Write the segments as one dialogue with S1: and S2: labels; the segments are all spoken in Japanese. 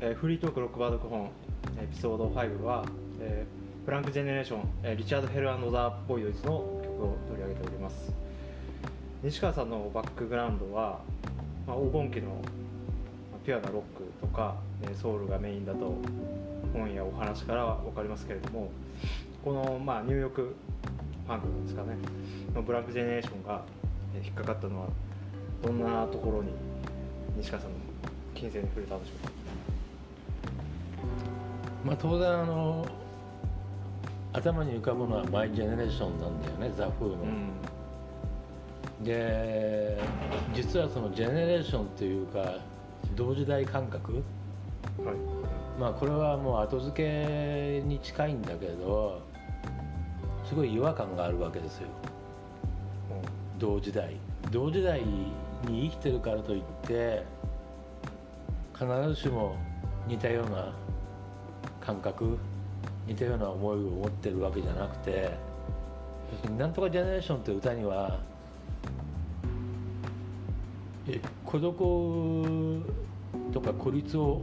S1: えーフリートークロックバードク本エピソード5は、えーフランク・ジェネレーション、えーリチャード・ヘルザ・ボイドイズの曲を取り上げております。西川さんのバックグラウンドは、まあ、黄金期のピュアなロックとか、えソウルがメインだと本やお話からは分かりますけれどもこの、まあ、ニューヨークパンクですかねのブラック・ジェネレーションが引っかかったのはどんなところに西川さんの金銭に触れたんでしょうか？
S2: まあ、当然あの頭に浮かぶのはマイ・ジェネレーションなんだよねザ・フーの、で実はそのジェネレーションというか同時代感覚。
S1: はい。
S2: まあこれはもう後付けに近いんだけどすごい違和感があるわけですよ。同時代。同時代に生きてるからといって必ずしも似たような感覚似たような思いを持ってるわけじゃなくてなんとかジェネレーションって歌にはえ孤独とか孤立を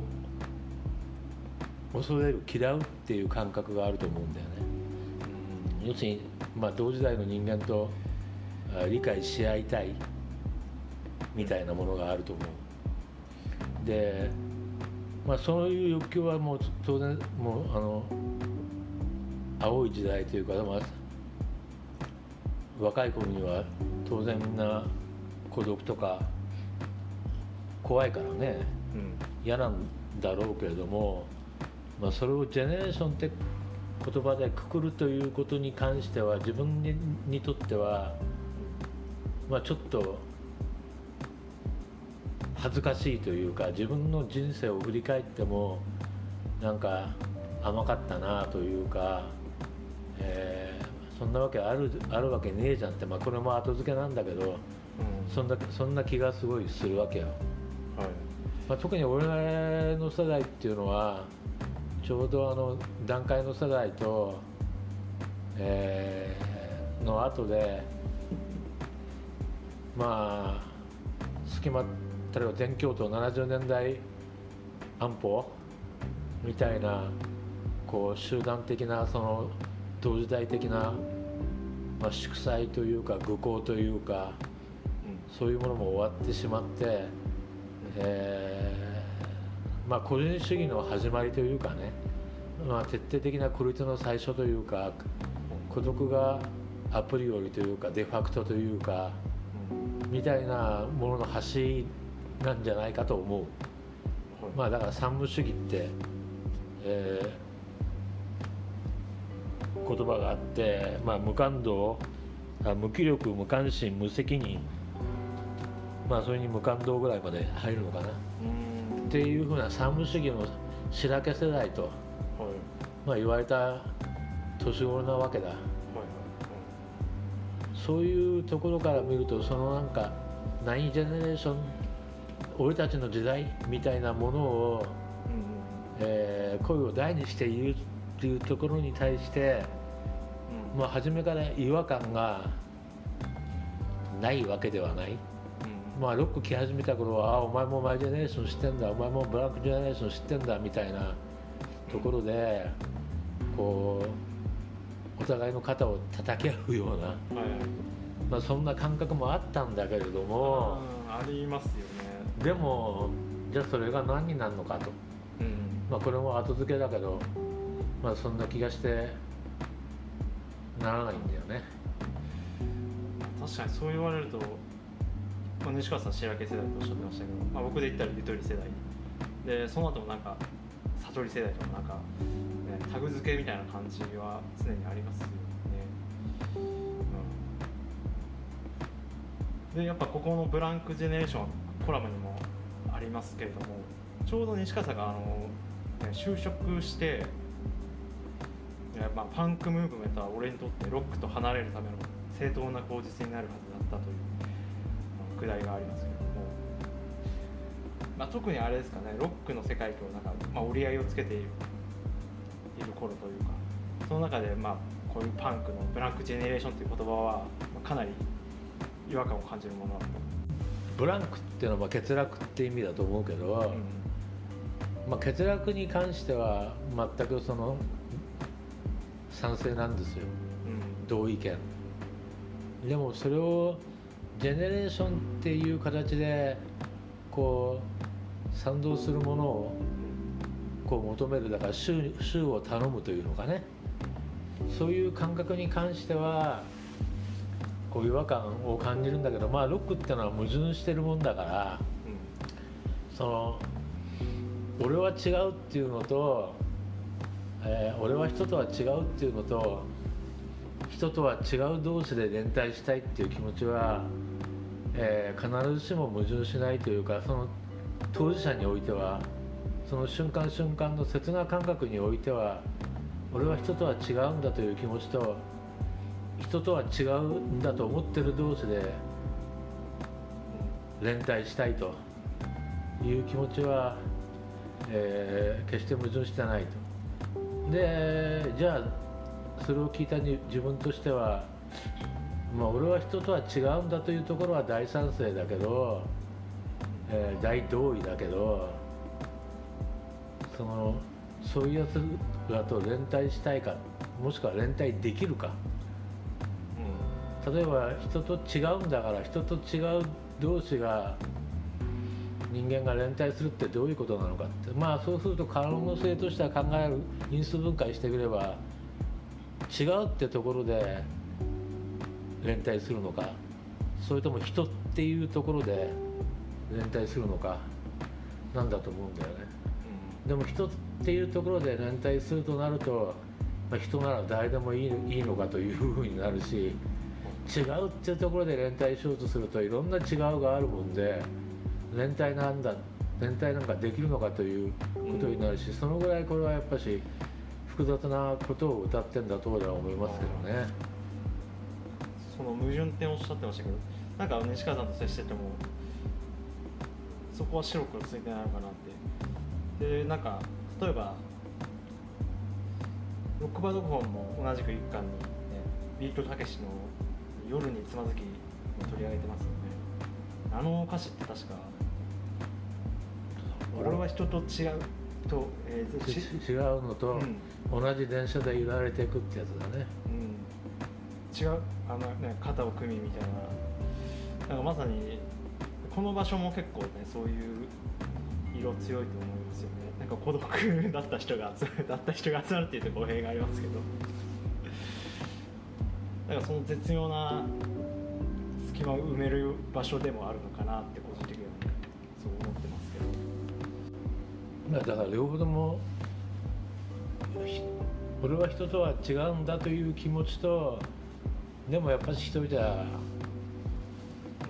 S2: 恐れる嫌うっていう感覚があると思うんだよね。要するに、まあ、同時代の人間とあ理解し合いたいみたいなものがあると思う。で、まあ、そういう欲求はもう当然もうあの青い時代というか、まあ、若い頃には当然みんな孤独とか怖いからね
S1: うん
S2: 嫌なんだろうけれども、まあ、それをジェネレーションって言葉でくくるということに関しては自分ににとっては、まあ、ちょっと恥ずかしいというか自分の人生を振り返ってもなんか甘かったなというか、えーそんなわけあるあるわけねえじゃんって、まあ、これも後付けなんだけど
S1: うん
S2: そんなそんな気がすごいするわけよ。
S1: はい
S2: まあ、特に俺の世代っていうのはちょうどあの段階の世代と、えーの後でまあ隙間例えば全教頭70年代安保みたいなこう集団的なその同時代的な、まあ、祝祭というか愚行というかそういうものも終わってしまって。えーまあ、個人主義の始まりというかね、まあ、徹底的な孤立の最初というか孤独がアプリよりというかデファクトというかみたいなものの端なんじゃないかと思う、まあ、だから三無主義って、えー言葉があって、まあ、無感動あ無気力無関心無責任まあそれに無感動ぐらいまで入るのかな。
S1: うん
S2: っていうふうな三無主義の白け世代と、
S1: はい。
S2: まあ、言われた年頃なわけだ。
S1: はい。
S2: そういうところから見るとそのなんかナインジェネレーション俺たちの時代みたいなものを、えー声を大にして言うっていうところに対して、まあ、初めから違和感がないわけではない。まあ、ロック来始めた頃はあお前もマイジェネレーション知ってんだお前もブラックジェネレーション知ってんだみたいなところでこうお互いの肩を叩き合うような、
S1: はいはい。
S2: まあ、そんな感覚もあったんだけれども
S1: うんありますよね
S2: でもじゃあそれが何になるのかと、
S1: うん。
S2: まあ、これも後付けだけど、まあ、そんな気がしてならないんだよね。
S1: 確かにそう言われると、まあ、西川さん白毛世代とおっしゃってましたけど、まあ、僕で言ったらゆとり世代。でその後もなんか悟り世代とかなんか、ね、タグ付けみたいな感じは常にありますよね、うん、でやっぱここのブランクジェネレーションコラムにもありますけれどもちょうど西川さんがあの、ね、就職してまあ、パンクムーブメントは俺にとってロックと離れるための正当な口実になるはずだったというくだりがありますけれども、まあ、特にあれですかねロックの世界となんか、まあ、折り合いをつけているいる頃というかその中で、まあ、こういうパンクのブランクジェネレーションという言葉は、まあ、かなり違和感を感じるものだと、
S2: ブランクっていうのはまあ欠落って意味だと思うけど、
S1: うん。
S2: まあ、欠落に関しては全くその賛成なんですよ。
S1: うん。
S2: 同意見。でもそれをジェネレーションっていう形でこう賛同するものをこう求める。だから週週を頼むというのかね。そういう感覚に関してはこう違和感を感じるんだけどまあロックってのは矛盾してるもんだからその俺は違うっていうのと、えー俺は人とは違うっていうのと人とは違う同士で連帯したいっていう気持ちは、えー必ずしも矛盾しないというかその当事者においてはその瞬間瞬間の切な感覚においては俺は人とは違うんだという気持ちと人とは違うんだと思ってる同士で連帯したいという気持ちは、えー決して矛盾してないと。でじゃあそれを聞いたに自分としては、まあ、俺は人とは違うんだというところは大賛成だけど、えー大同意だけどそのそういうやつらと連帯したいかもしくは連帯できるか例えば人と違うんだから人と違う同士が人間が連帯するってどういうことなのかって。まあそうすると可能性としては考える因数分解してくれば違うってところで連帯するのかそれとも人っていうところで連帯するのかなんだと思うんだよね。でも人っていうところで連帯するとなると、まあ、人なら誰でもいいいいのかというふうになるし違うっていうところで連帯しようとするといろんな違うがあるもんで連帯なんだ連帯なんかできるのかということになるし、そのぐらいこれはやっぱし複雑なことを歌ってんだと俺は思いますけどね。
S1: その矛盾っておっしゃってましたけどなんか西川さんと接しててもそこは白黒ついてないのかなってでなんか例えばロックバドフォンも同じく一巻に、ね、ビートたけしの「夜につまずき」を取り上げてますよね。あの歌詞って確か「俺は人と違う」と、えー
S2: 違うのと、
S1: うん。
S2: 同じ電車で揺られていくってやつだね。
S1: うん、違うあの、ね、肩を組みみたいな。なんかまさにこの場所も結構ねそういう色強いと思いますよね。なんか孤独だった人が集まるだった人が集まるっていうと語弊がありますけどだかその絶妙な隙間を埋める場所でもあるのかなって個人的にはそう思ってますけど
S2: まだから両方とも俺は人とは違うんだという気持ちとでもやっぱり人じゃ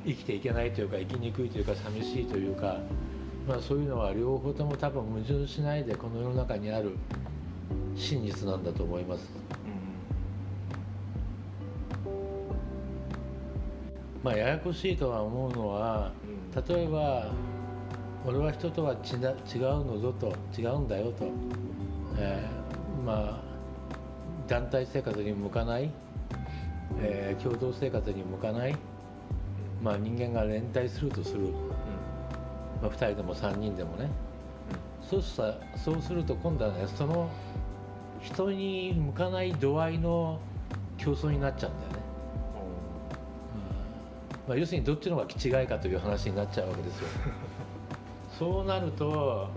S2: 生きていけないというか生きにくいというか寂しいというか、まあ、そういうのは両方とも多分矛盾しないでこの世の中にある真実なんだと思います。まあ、ややこしいとは思うのは
S1: うん。
S2: 例えば俺は人とは違うのぞと違うんだよと、えーまあ団体生活に向かない、えー共同生活に向かない、まあ、人間が連帯するとする、まあ、2人でも3人でもね。そうさそうすると今度はねその人に向かない度合いの競争になっちゃうんだよ。ね。まあ、要するにどっちの方が違いかという話になっちゃうわけですよ。そうなると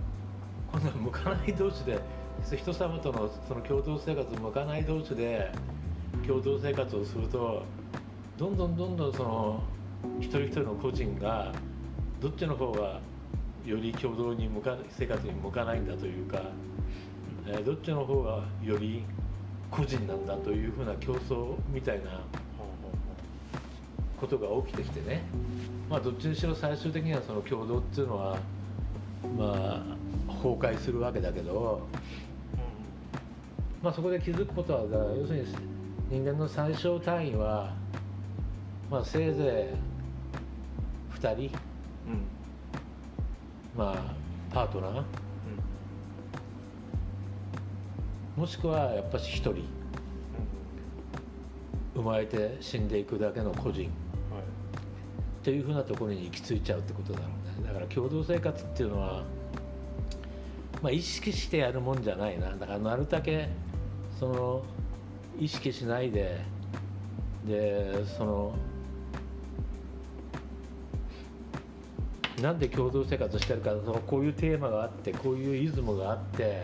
S2: 今度は向かない同士で人様とのその共同生活向かない同士で共同生活をするとどんどんどんどんその一人一人の個人がどっちの方がより共同に向か生活に向かないんだというか、えーどっちの方がより個人なんだというふうな競争みたいなことが起きてきてね、まあ、どっちにしろ最終的にはその共同っていうのは、まあ、崩壊するわけだけど、まあ、そこで気づくことはだ要するに人間の最小単位は、まあ、せいぜい2人、
S1: うん。うん
S2: まあ、パートナー。もしくはやっぱし1人。生まれて死んでいくだけの個人。
S1: はい
S2: っていうふうなところに行き着いちゃうってことだろうね。だから共同生活っていうのはまあ、意識してやるもんじゃないな。だからなるだけその意識しないででそのなんで共同生活してるかそのこういうテーマがあってこういうイズムがあって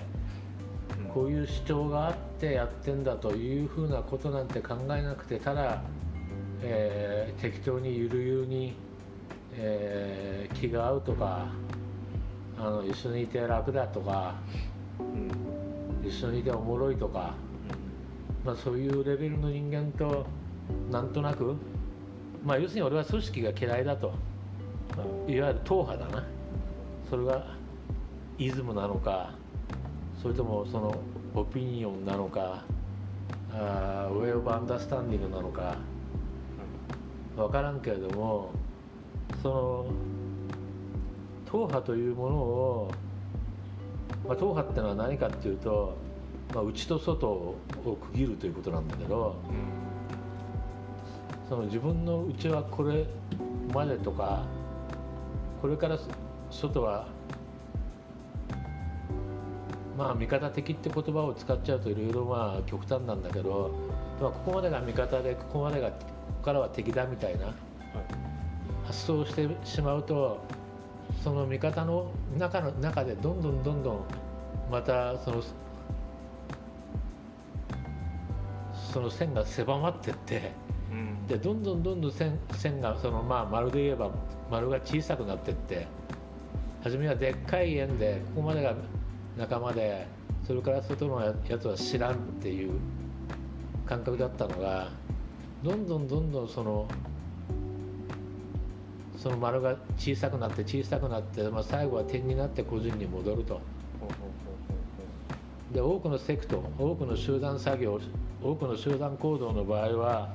S2: こういう主張があってやってんだというふうなことなんて考えなくてただ、えー適当にゆるゆるに、えー気が合うとかあの一緒にいて楽だとか
S1: うん。うん
S2: 一緒にいておもろいとか、まあ、そういうレベルの人間となんとなく、まあ、要するに俺は組織が嫌いだと、まあいわゆる党派だな。それがイズムなのかそれともそのオピニオンなのかあーウェイ・オブ・アンダースタンディングなのか分からんけれどもその党派というものを、まあ、党派ってのは何かっていうと、まあ、内と外を区切るということなんだけどその自分の内はこれまでとかこれから外はまあ味方的って言葉を使っちゃうといろいろまあ極端なんだけど、まあ、ここまでが味方でここまでがここからは敵だみたいな
S1: はい
S2: 発想をしてしまうとその味方の中の中でどんどんどんどんまたそのその線が狭まってって
S1: うん。
S2: でどんどんどんどん線線がそのまあ丸で言えば丸が小さくなってって初めはでっかい円でここまでが仲間でそれから外のやつは知らんっていう感覚だったのがどんどんどんどんそのその丸が小さくなって小さくなって、まあ、最後は点になって個人に戻るとで多くのセクト多くの集団作業多くの集団行動の場合は、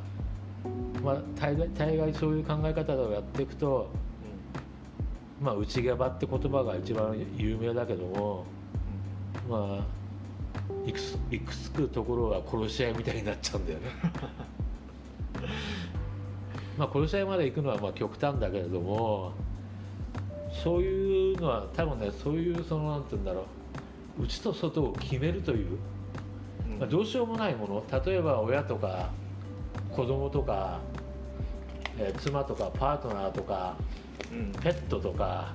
S2: まあ、大概大概そういう考え方をやっていくと、まあ、内側って言葉が一番有名だけども、まあ、いくいくつくところは殺し合いみたいになっちゃうんだよね。まあ殺し合いまで行くのはまあ極端だけれどもそういうのは多分ねそういうそのなんて言うんだろう内と外を決めるという、
S1: うん。
S2: まあ、どうしようもないもの例えば親とか子供とか、えー妻とかパートナーとか
S1: うん。
S2: ペットとか、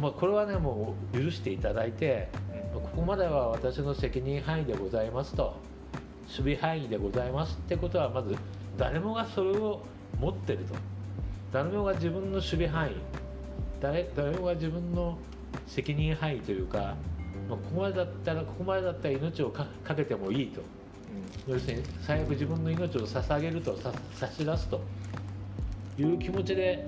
S2: まあ、これはねもう許していただいて
S1: うん。
S2: ここまでは私の責任範囲でございますと守備範囲でございますってことはまず誰もがそれを持ってると。誰もが自分の守備範囲誰誰もが自分の責任範囲というか、まあ、ここまでだったらここまでだったら命をかかけてもいいと。要するに最悪自分の命を捧げるとさ差し出すと。いう気持ちで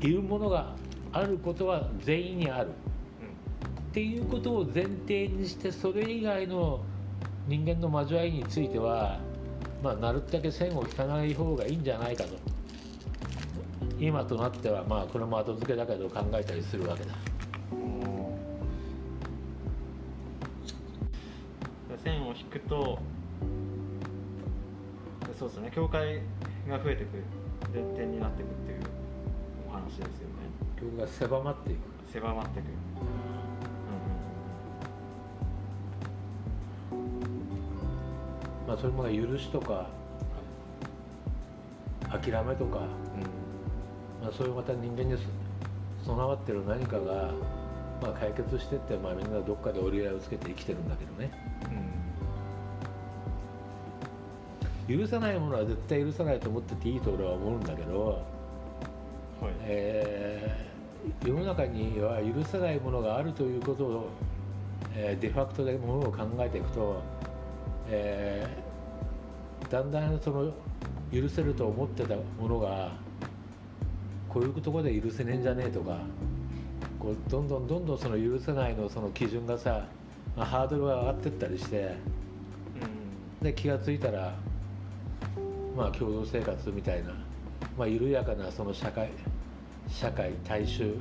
S2: いるものがあることは全員にある。っていうことを前提にしてそれ以外の人間の交わりについては、まあ、なるだけ線を引かない方がいいんじゃないかと。今となってはまあこれも後付けだけど考えたりするわけだ。
S1: うん線を引くとそうですね境界が増えてくる前提になっていくっていうお話ですよね。
S2: 曲が狭まっていく。
S1: 狭まっていく
S2: まあそれも許しとか諦めとか、まあ、そういうまた人間に備わってる何かが、まあ、解決してって、まあ、みんなどっかで折り合いをつけて生きてるんだけどね。
S1: うん。うん
S2: 許さないものは絶対許さないと思ってていいと俺は思うんだけど、
S1: はい。
S2: えー世の中には許せないものがあるということを、えーデファクトでものを考えていくと、えーだんだんその許せると思ってたものがこういうところで許せねえんじゃねえとかこうどんどんどんどんその許せないのその基準がさ、まあ、ハードルが上がってったりして
S1: うん。
S2: で気が付いたらまあ共同生活みたいな、まあ、緩やかなその社会社会大衆、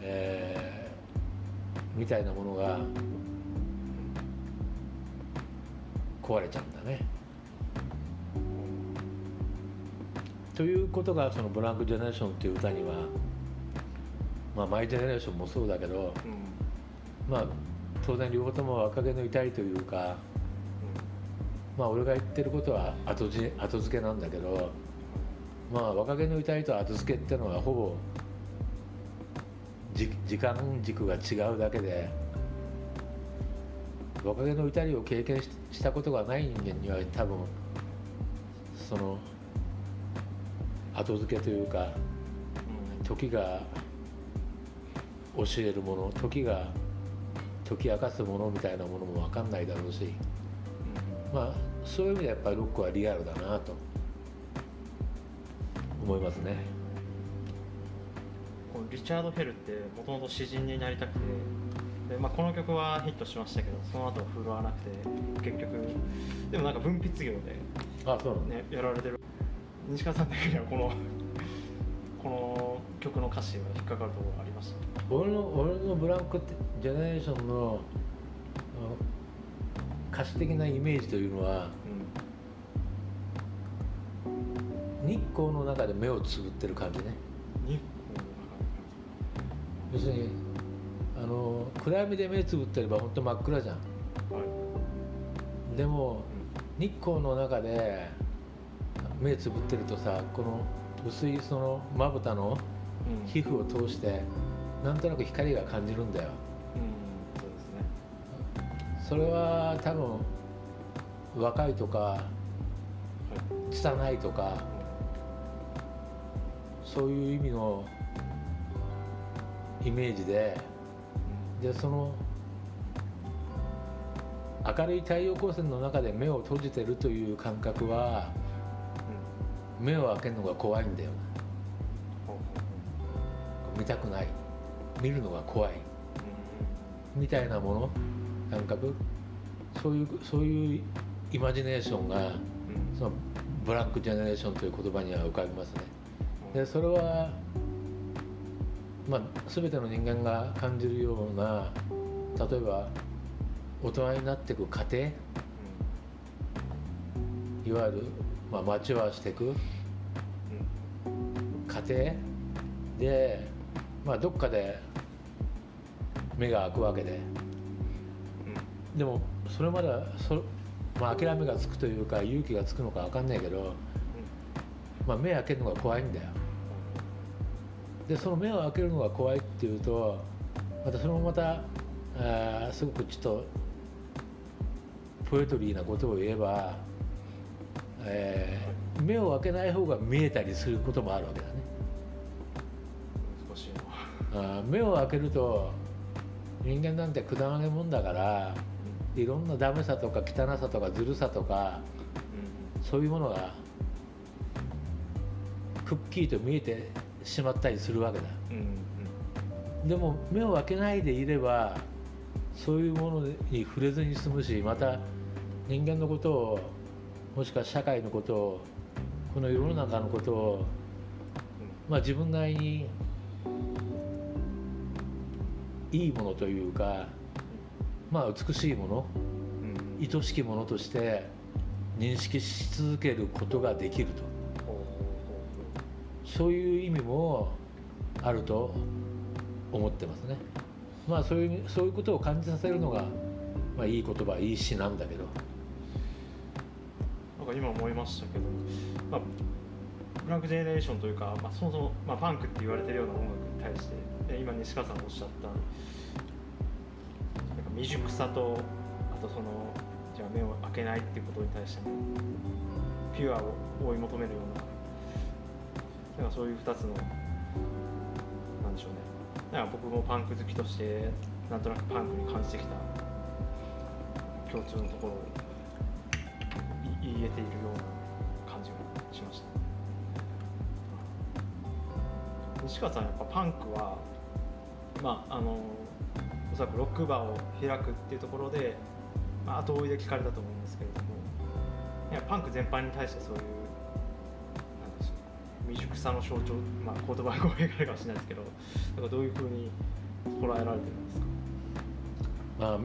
S2: えーみたいなものが壊れちゃうんだね。ということがその「ブランク・ジェネレーション」っていう歌には、まあ、マイ・ジェネレーションもそうだけど
S1: うん
S2: まあ当然両方とも若気の至りというかまあ俺が言ってることは後じ後付けなんだけどまあ若気の至りと後付けってのはほぼじ時間軸が違うだけで若気の至りを経験ししたことがない人間には多分その後付けというか
S1: うん
S2: 時が教えるもの時が解き明かすものみたいなものも分かんないだろうし
S1: うん。
S2: まあそういう意味でやっぱりロックはリアルだなと思いますね。
S1: リチャード・ヘルってもともと詩人になりたくてで、まあ、この曲はヒットしましたけどその後は振るわなくて結局でもなんか文筆業で、
S2: あそう
S1: ね、やられてる。西川さん的にはこの この曲の歌詞は引っかかるところありました？
S2: 俺の俺のブランクジェネレーションのあ歌詞的なイメージというのは日光の中で目をつぶってる感じね。
S1: うん日
S2: 要するにあの暗闇で目つぶってれば本当真っ暗じゃん。
S1: はい。
S2: でも日光の中で目つぶってるとさこの薄いそのまぶたの
S1: うん。
S2: 皮膚を通してなんとなく光が感じるんだよ。
S1: うんそうですね。
S2: それは多分若いとか
S1: はい。
S2: 拙いとかそういう意味のイメージででその明るい太陽光線の中で目を閉じてるという感覚は
S1: うん。
S2: 目を開けるのが怖いんだよ。
S1: ほうほうほ
S2: 見たくない。見るのが怖い。みたいなもの？感覚？そういうそういうイマジネーションが
S1: うん。うん
S2: そのブランクジェネレーションという言葉には浮かびますね。
S1: うん。
S2: でそれはまあ全ての人間が感じるような例えば大人になっていく過程いわゆる、まあ、マチュアしていく
S1: うん。
S2: 過程で、まあ、どっかで目が開くわけで。
S1: うん。
S2: でもそれまではそ、まあ、諦めがつくというか勇気がつくのか分かんないけど、まあ、目開けるのが怖いんだよでその目を開けるのが怖いっていうとまたそれもまたあーすごくちょっとポエトリーなことを言えば、えー目を開けない方が見えたりすることもあるわけだね。
S1: 難しいな
S2: あー目を開けると人間なんてくだらねえもんだからいろんなダメさとか汚さとかずるさとかそういうものがくっきりと見えてしまったりするわけだ。
S1: うんうん。うん
S2: でも目を開けないでいればそういうものに触れずに済むしまた人間のことをもしくは社会のことをこの世の中のことを、まあ、自分なりにいいものというか、まあ、美しいもの
S1: うん。
S2: 愛しきものとして認識し続けることができるとそういう意味もあると思ってますね。まあそういうそういうことを感じさせるのが、まあ、いい言葉いい詩なんだけど、
S1: なんか今思いましたけど、まあ、ブランクジェネレーションというか、まあ、そもそも、まあ、パンクって言われてるような音楽に対して今西川さんがおっしゃったなんか未熟さとあとそのじゃあ目を開けないっていうことに対してのピュアを追い求めるようななんかそういう2つのなんでしょうね。なんか僕もパンク好きとしてなんとなくパンクに感じてきた共通のところを言えているような感じがしました。西川さんやっぱパンクはまああのおそらくロックバーを開くっていうところで、まあ、後追いで聞かれたと思うんですけれどもいやパンク全般に対してそういう未熟さの象徴、まあ、言葉が語弊があるかもしれないですけどなんかどういうふうに捉えられてるんですか？
S2: まあ、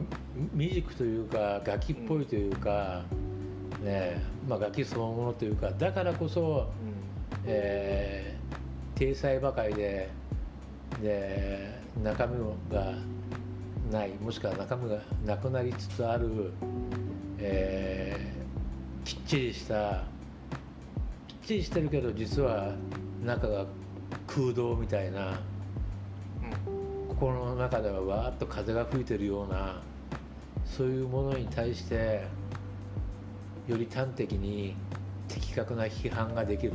S2: み未熟というかガキっぽいというか、ねまあ、ガキそのものというかだからこそ、えー、体裁ばかりでで中身がないもしくは中身がなくなりつつある、えーきっちりしたちりしてるけど実は中が空洞みたいな
S1: うん。
S2: 心の中ではわーっと風が吹いてるようなそういうものに対してより端的に的確な批判ができる。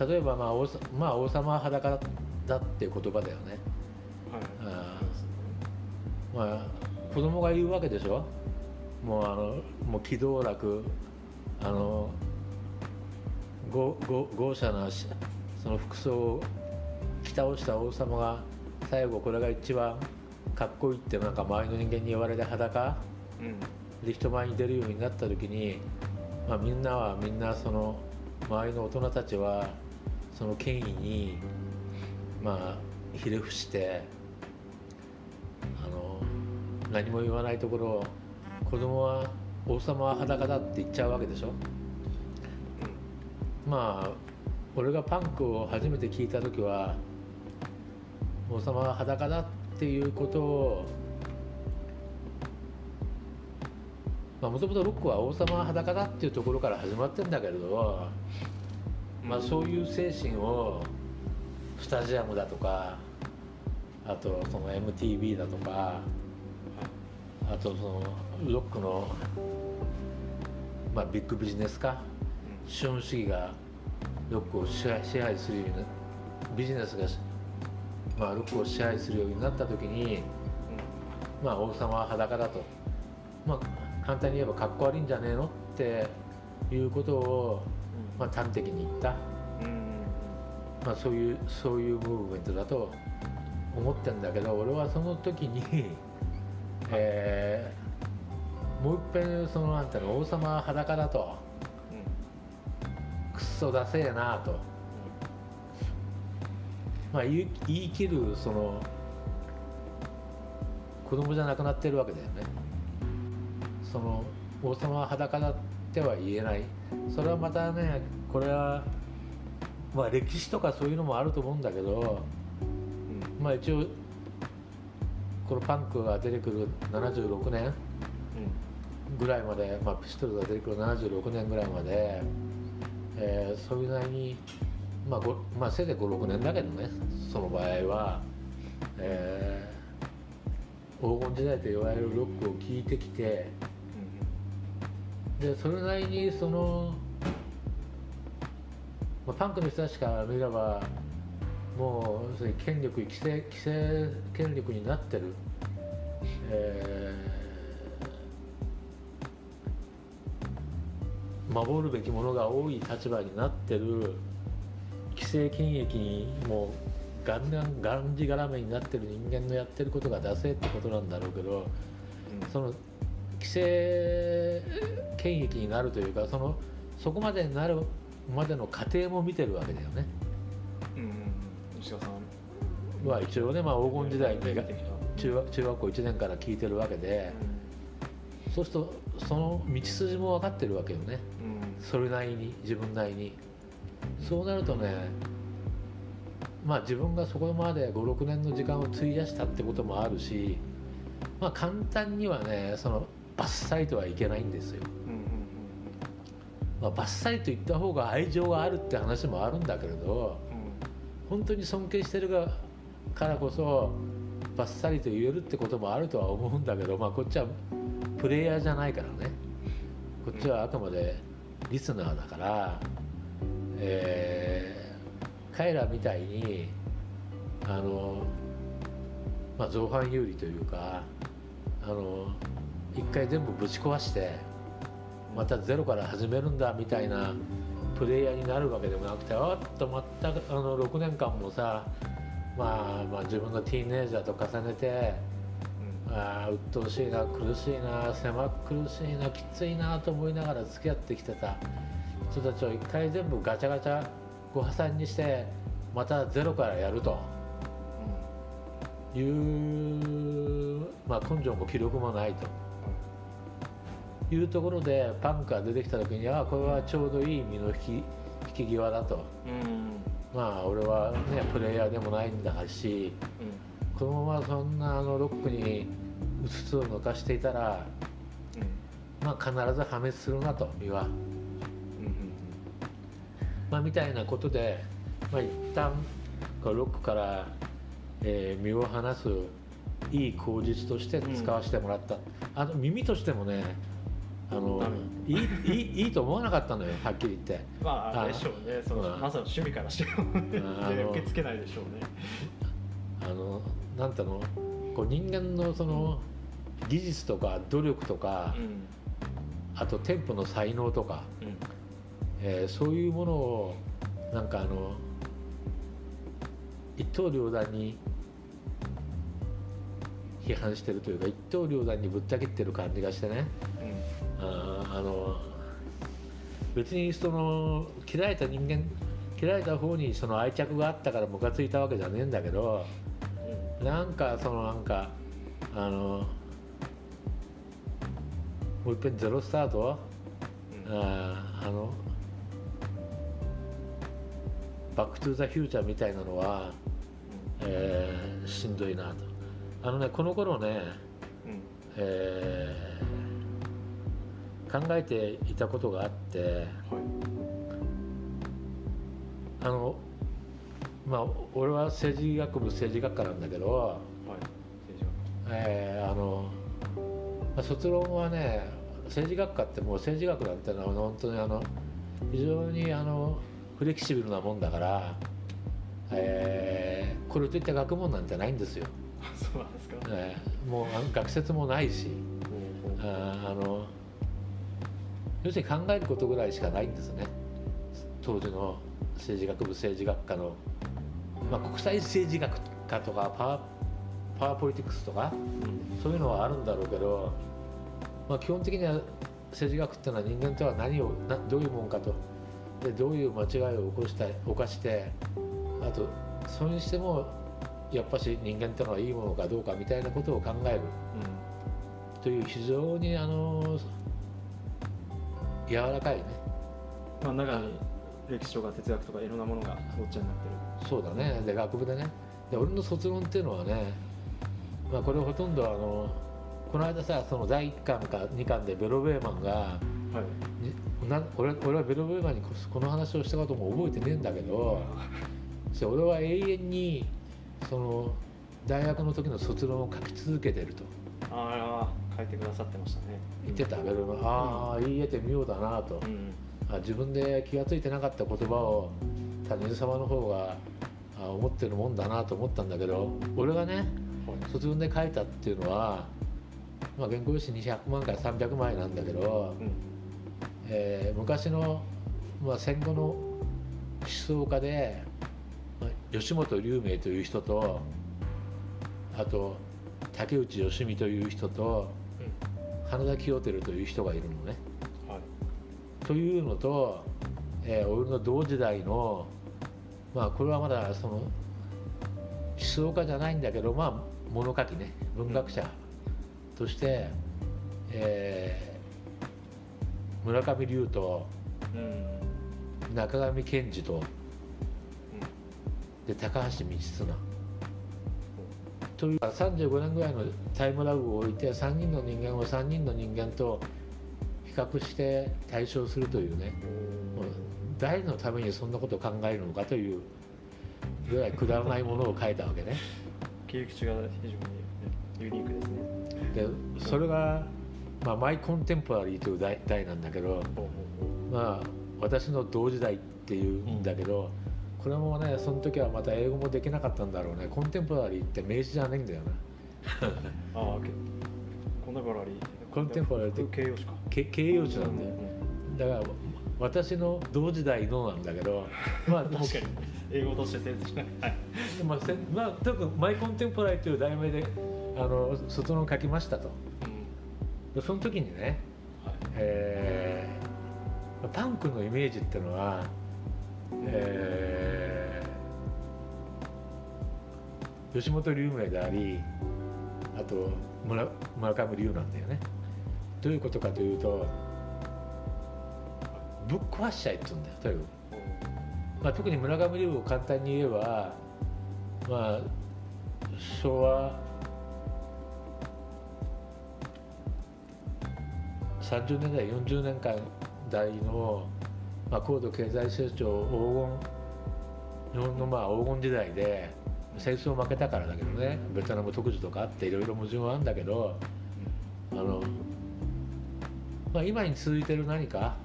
S2: 例えば、まあ王さまあ、王様は裸だっていう言葉だよね、
S1: はい。
S2: あまあ、子供が言うわけでしょ？もうあのもう気道楽あのごご豪奢なしその服装を着倒した王様が最後これが一番かっこいいってなんか周りの人間に言われて裸
S1: うん。
S2: で人前に出るようになった時に、まあ、みんなはみんなその周りの大人たちはその権威にまあひれ伏してあの何も言わないところを子供は王様は裸だって言っちゃうわけでしょ？まあ俺がパンクを初めて聞いた時は王様は裸だっていうことをもともとロックは王様は裸だっていうところから始まってんだけれど、まあ、そういう精神をスタジアムだとかあとその MTV だとかあとそのロックの、まあ、ビッグビジネス化資本主義がロックを支配するようになビジネスが、まあ、ロックを支配するようになった時に、まあ、王様は裸だと、まあ、簡単に言えばかっこ悪いんじゃねえのっていうことを、まあ、端的に言った、
S1: うん
S2: まあ、そういうそういうムーブメントだと思ってんだけど俺はその時に、えーもう一遍そのなんていうの王様は裸だと。
S1: うん
S2: くっそダセえなと、まあ、言い言い切るその子供じゃなくなってるわけだよね。その王様は裸だっては言えない。それはまたねこれはまあ歴史とかそういうのもあると思うんだけど
S1: うん。
S2: まあ一応このパンクが出てくる76年ぐらいまで、まあ、ピストルが出てくる76年ぐらいまで、えーそういうなりに、まあごまあ、せいぜい56年だけどねその場合は、えー黄金時代といわれるロックを聴いてきてでそれなりにその、まあ、パンクの人たちから見ればもう権力規制規制権力になってる、えー守るべきものが多い立場になってる規制権益にもうがんがんがんじがらめになってる人間のやってることがダセえってことなんだろうけどその規制権益になるというかそのそこまでになるまでの過程も見てるわけだよね。
S1: うん。うん石川さん。
S2: まあ一応ね、まあ、黄金時代に中学中学校1年から聞いてるわけでそうするとその道筋も分かってるわけよね。
S1: うん
S2: それなりに自分なりに。そうなるとねまあ自分がそこまで56年の時間を費やしたってこともあるしまあ簡単にはねそのバッサリとはいけないんですよ、まあ、バッサリと言った方が愛情があるって話もあるんだけれど
S1: うん。
S2: 本当に尊敬してるがからこそバッサリと言えるってこともあるとは思うんだけど、まあ、こっちはプレイヤーじゃないからね。こっちはあくまでリスナーだから、えー彼らみたいにあの、まあ、造反有利というかあの一回全部ぶち壊してまたゼロから始めるんだみたいなプレイヤーになるわけでもなくてあっと全くあの6年間もさ、まあ、まあ自分のティーンエイジャーと重ねてああ鬱陶しいな苦しいな狭苦しいなきついなと思いながら付き合ってきてた人たちを一回全部ガチャガチャご破産にしてまたゼロからやるという、まあ、根性も気力もないというところでパンクが出てきた時にああこれはちょうどいい身の引き引き際だと。
S1: うん。うん
S2: まあ俺はねプレイヤーでもないんだしこのままそんなあのロックにうつつを抜かしていたら、
S1: うん。
S2: まあ、必ず破滅するなと身は、
S1: うんうん
S2: まあ、みたいなことで、まあ、一旦ロックから、えー身を離すいい口実として使わせてもらった、あの耳としてもねあのいいいいいいと思わなかったのよ はっきり言って。
S1: まあでしょうね。その
S2: うん。
S1: まずは趣味からしても
S2: あの
S1: 受け付けないでしょうね
S2: あのなんていうの？こう人間のその技術とか努力とか、
S1: うん。
S2: あとテンポの才能とか、
S1: うん。
S2: えーそういうものをなんかあの一刀両断に批判してるというか一刀両断にぶった切ってる感じがしてね。
S1: うん。
S2: あーあの別にその切られた人間切られた方にその愛着があったからムカついたわけじゃねえんだけどなんかそのなんかあのもういっぺんゼロスタート？
S1: うん。うん
S2: あーあのバック・トゥ・ザ・フューチャーみたいなのは、えーしんどいなと。あのねこの頃ね、
S1: うん。
S2: えー考えていたことがあって
S1: はい。
S2: あのまあ俺は政治学部政治学科なんだけど、
S1: はい
S2: えーあのまあ卒論はね政治学科ってもう政治学なんてのは本当にあの非常にあのフレキシブルなもんだから、えーこれといった学問なんてないんですよ、
S1: 学そうなんですか。
S2: えーもうあの学説もないしあーあの要するに考えることぐらいしかないんですね。当時の政治学部政治学科の、まあ、国際政治学科とかパワーパワーポリティクスとか
S1: うん。
S2: そういうのはあるんだろうけど、まあ、基本的には政治学っていうのは人間とは何をなどういうもんかと。でどういう間違いを起こした犯してあとそれにしてもやっぱし人間ってのはいいものかどうかみたいなことを考える。という非常にあの柔らかいね。
S1: まあ中に歴史とか哲学とかいろんなものがごっちゃになって
S2: そうだね。で学部でね。で俺の卒論っていうのはね、まあ、これほとんどあのこの間さその第1巻か2巻でベロベーマンが
S1: るはい。
S2: にな俺俺はベロベーマンにここの話をしたことも覚えてねえんだけど 俺は永遠にその大学の時の卒論を書き続けてると。
S1: ああ書いてくださってましたね。
S2: 言ってたベロベーマン。ああ言い得てみようだなと。
S1: うん。
S2: あ自分で気が付いてなかった言葉を他人様の方があ思ってるもんだなと思ったんだけど俺がね
S1: はい。
S2: 卒論で書いたっていうのは、まあ、原稿用紙200万から300枚なんだけど、
S1: うん。
S2: えー昔の、まあ、戦後の思想家で、まあ吉本龍明という人とあと竹内義美という人と花田清輝という人がいるのね。
S1: はい。
S2: というのと、えー俺の同時代のまあこれはまだその思想家じゃないんだけどまあ物書きね文学者として、えー村上龍と
S1: うん。
S2: 中上健二とで高橋道綱。という35年ぐらいのタイムラグを置いて3人の人間を3人の人間と比較して対象するというね。もう誰のためにそんなことを考えるのかというぐらいくだらないものを書いたわけね。
S1: 切り口が非常にユニークですね。
S2: でそれが、まあ、マイ・コンテンポラリーという題題なんだけどまあ私の同時代っていうんだけど、これもねその時はまた英語もできなかったんだろうね。コンテンポラリーって名詞じゃないんだよな。
S1: う ああけコンテンポラリー。
S2: コンテンポラリーって
S1: 形容詞か。
S2: け形容詞なんだよ。だから私の同時代のなんだけど まあ
S1: 確かに。英語として成立しないはい
S2: まあ、せまあ、とにかくマイ・コンテンポラリーという題名であの卒論を書きましたと。
S1: うん。
S2: でその時にね、
S1: はい。
S2: えーパンクのイメージっていうのは、えー吉本龍明でありあと村村上龍なんだよね。どういうことかというとぶっ壊しちゃえって言うんだよとにかく。まあ、特に村上龍を簡単に言えば、まあ、昭和30年代40年間代の、まあ、高度経済成長黄金日本のまあ黄金時代で戦争負けたからだけどねベトナム特需とかあっていろいろ矛盾はあるんだけどあの、まあ、今に続いてる何か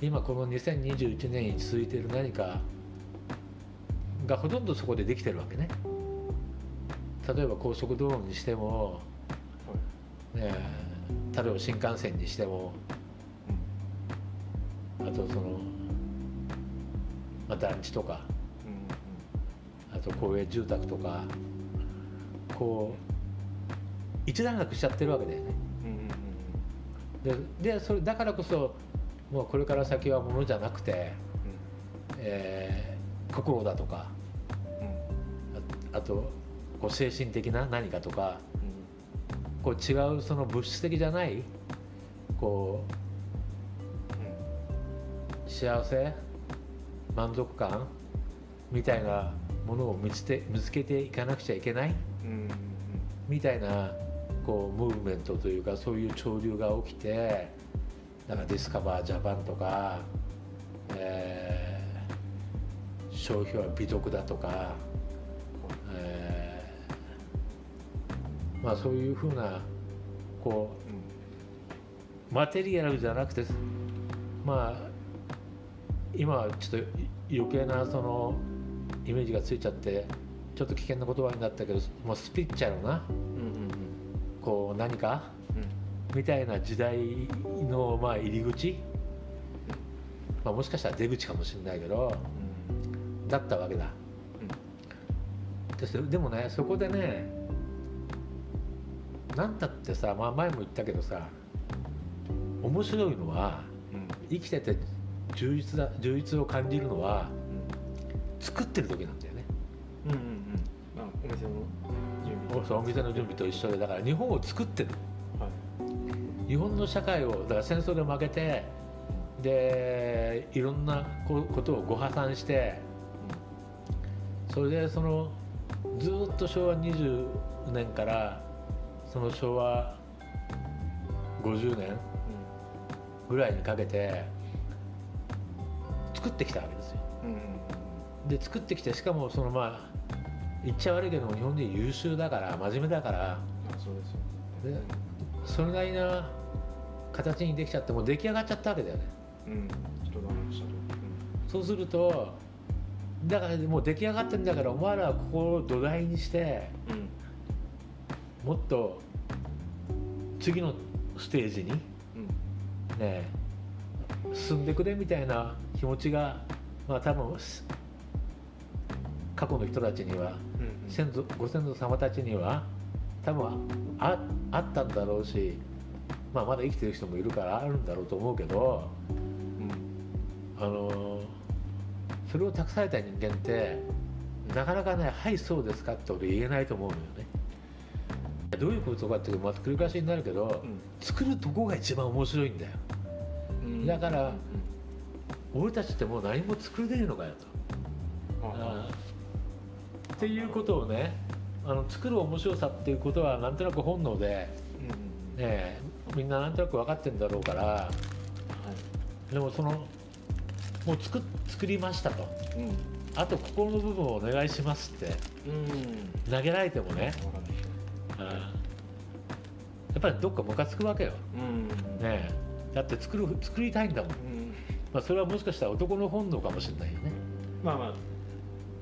S2: 今この2021年に続いてる何かがほとんどそこでできてるわけね。例えば高速道路にしても、ね、例えば新幹線にしてもあとその、まあ、団地とかあと公営住宅とかこう一段落しちゃってるわけだよね。ででそれだからこそもうこれから先はものじゃなくて、えー心だとかああとこう精神的な何かとかこう違うその物質的じゃないこう幸せ満足感みたいなものを見つて見つけていかなくちゃいけないみたいなこうムーブメントというかそういう潮流が起きてだからディスカバージャパンとか、えー消費は美徳だとか、えーまあそういうふうなこうマテリアルじゃなくてまあ今はちょっと余計なそのイメージがついちゃってちょっと危険な言葉になったけどもうスピリチュアルなこう何かみたいな時代のまあ入り口、まあ、もしかしたら出口かもしれないけどだったわけだ、でそでもねそこでねなんだってさ、まあ、前も言ったけどさ面白いのは生きてて充実だ充実を感じるのは作ってる時なんだよね。
S1: お店の準備
S2: そうお店の準備と一緒でだから日本を作ってる。
S1: はい
S2: 日本の社会をだから戦争で負けてでいろんなこことをご破算してそれでそのずーっと昭和20年からその昭和50年ぐらいにかけて作ってきたわけですよ。で作ってきてしかもそのまあ言っちゃ悪いけども日本人優秀だから真面目だから
S1: あそうですよ
S2: でそれなりな形にできちゃってもう出来上がっちゃったわけだよね。
S1: うん。
S2: そうするとだからもう出来上がってんだからお前らはここを土台にして
S1: うん。
S2: もっと次のステージに
S1: うん。
S2: ね進んでくれみたいな気持ちがまあ多分過去の人たちには
S1: うん。
S2: 先祖ご先祖様たちには多分ああったんだろうし、まあ、まだ生きてる人もいるからあるんだろうと思うけど
S1: うん
S2: あのそれを託された人間ってなかなかね「はいそうですか」って俺言えないと思うのよね。どういうことかっていうとまた繰り返しになるけど、作るとこが一番面白いんだよ。
S1: うん
S2: だから俺たちってもう何も作れねえのかよと。っていうことをねあの作る面白さっていうことはなんとなく本能で、
S1: うんうん
S2: ねえ、みんななんとなく分かってるんだろうからでもそのもう作っ作りましたと。
S1: はいうん。
S2: あと心の部分をお願いしますって。
S1: うん。
S2: 投げられてもね、うんやっぱりどっかムカつくわけよ、
S1: うん。
S2: ねえ、だって作る作りたいんだもん、
S1: うん。
S2: まあ、それはもしかしたら男の本能かもしれないよね。
S1: まあまあ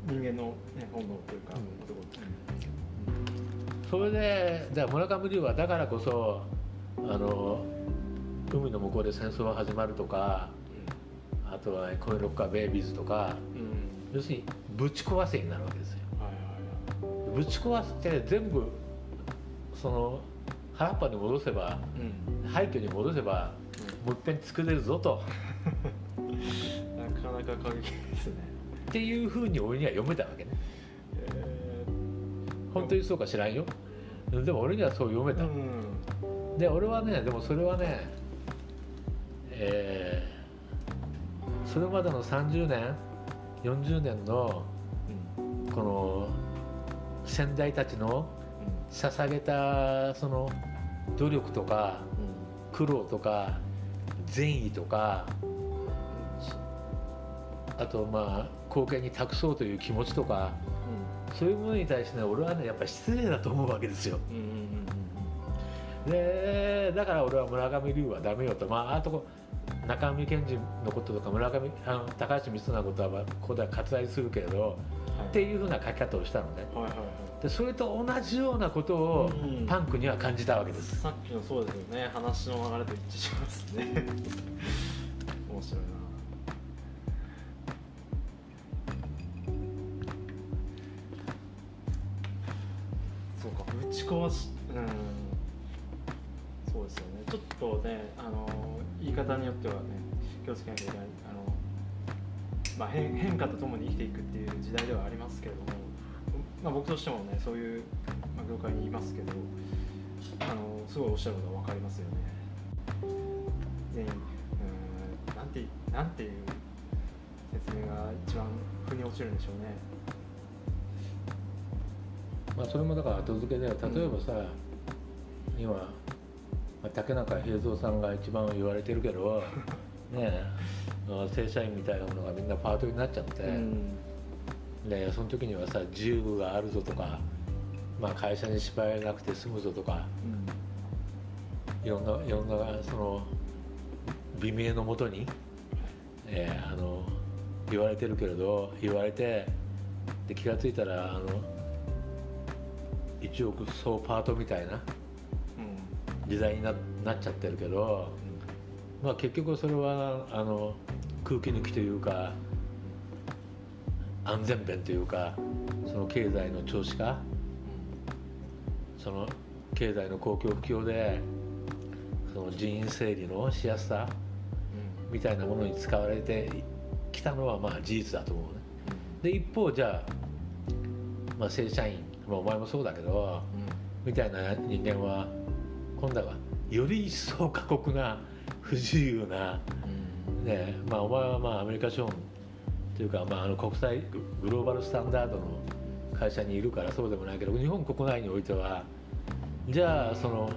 S1: 人間のね本能というか
S2: うん。
S1: 男
S2: それでじゃあ村上龍はだからこそあの海の向こうで戦争が始まるとかあとはコインロッカーベイビーズとか
S1: うん。うん
S2: 要するにぶち壊せになるわけですよ。
S1: はいはいはい。
S2: ぶち壊して全部その原っぱに戻せば
S1: うん。
S2: 廃墟に戻せばもう一遍作れるぞと。
S1: なかなか過激ですね。
S2: っていうふうに俺には読めたわけね。
S1: え
S2: 本当にそうか知らんよ。でも俺にはそう読め
S1: ー
S2: た、
S1: うん
S2: で俺はねでもそれはねえーそれまでの30年40年のこの先代たちの捧げたその努力とか苦労とか善意とかあとまあ貢献に託そうという気持ちとかそういうものに対してね俺はねやっぱり失礼だと思うわけですよ。
S1: うんうんうんうん
S2: でだから俺は村上龍はダメよと。まああとこ中上健二のこととか村上あの高橋光成のことはここでは割愛するけれど
S1: はい。
S2: っていうふうな書き方をしたのね。
S1: はいはいはい。
S2: でそれと同じようなことを
S1: うん。
S2: パンクには感じたわけです。
S1: さっきのそうですよね。話の流れと一致しますね。面白いな。そうかぶち壊しうんそうですよねちょっとねあの言い方によってはね気をつけなきゃいけないあの、まあ、変変化とともに生きていくっていう時代ではありますけれども、まあ、僕としてもねそういう、まあ、業界にいますけどあのすごいおっしゃることは分かりますよね。全員うんなんてなんていう説明が一番腑に落ちるんでしょうね。
S2: まあそれもだから後付けで例えばさ、今、まあ、竹中平蔵さんが一番言われてるけど ね正社員みたいなものがみんなパートになっちゃって、
S1: うん。
S2: でその時にはさ自由があるぞとか、まあ、会社に縛られなくて済むぞとかいろんないろんなその美名のもとに、えーあの言われてるけれど言われてで気が付いたらあの一億総パートみたいな
S1: うん
S2: 時代にななっちゃってるけど、まあ、結局それはあの空気抜きというか安全弁というかその経済の調子化その経済の公共不況でその人員整理のしやすさみたいなものに使われてきたのはまあ事実だと思うね。で一方じゃあ、まあ、正社員、まあ、お前もそうだけどみたいな人間は今度はより一層過酷な不自由な、ねまあ、お前はまあアメリカ資本というか、まあ、あの国際グローバルスタンダードの会社にいるからそうでもないけど日本国内においてはじゃあその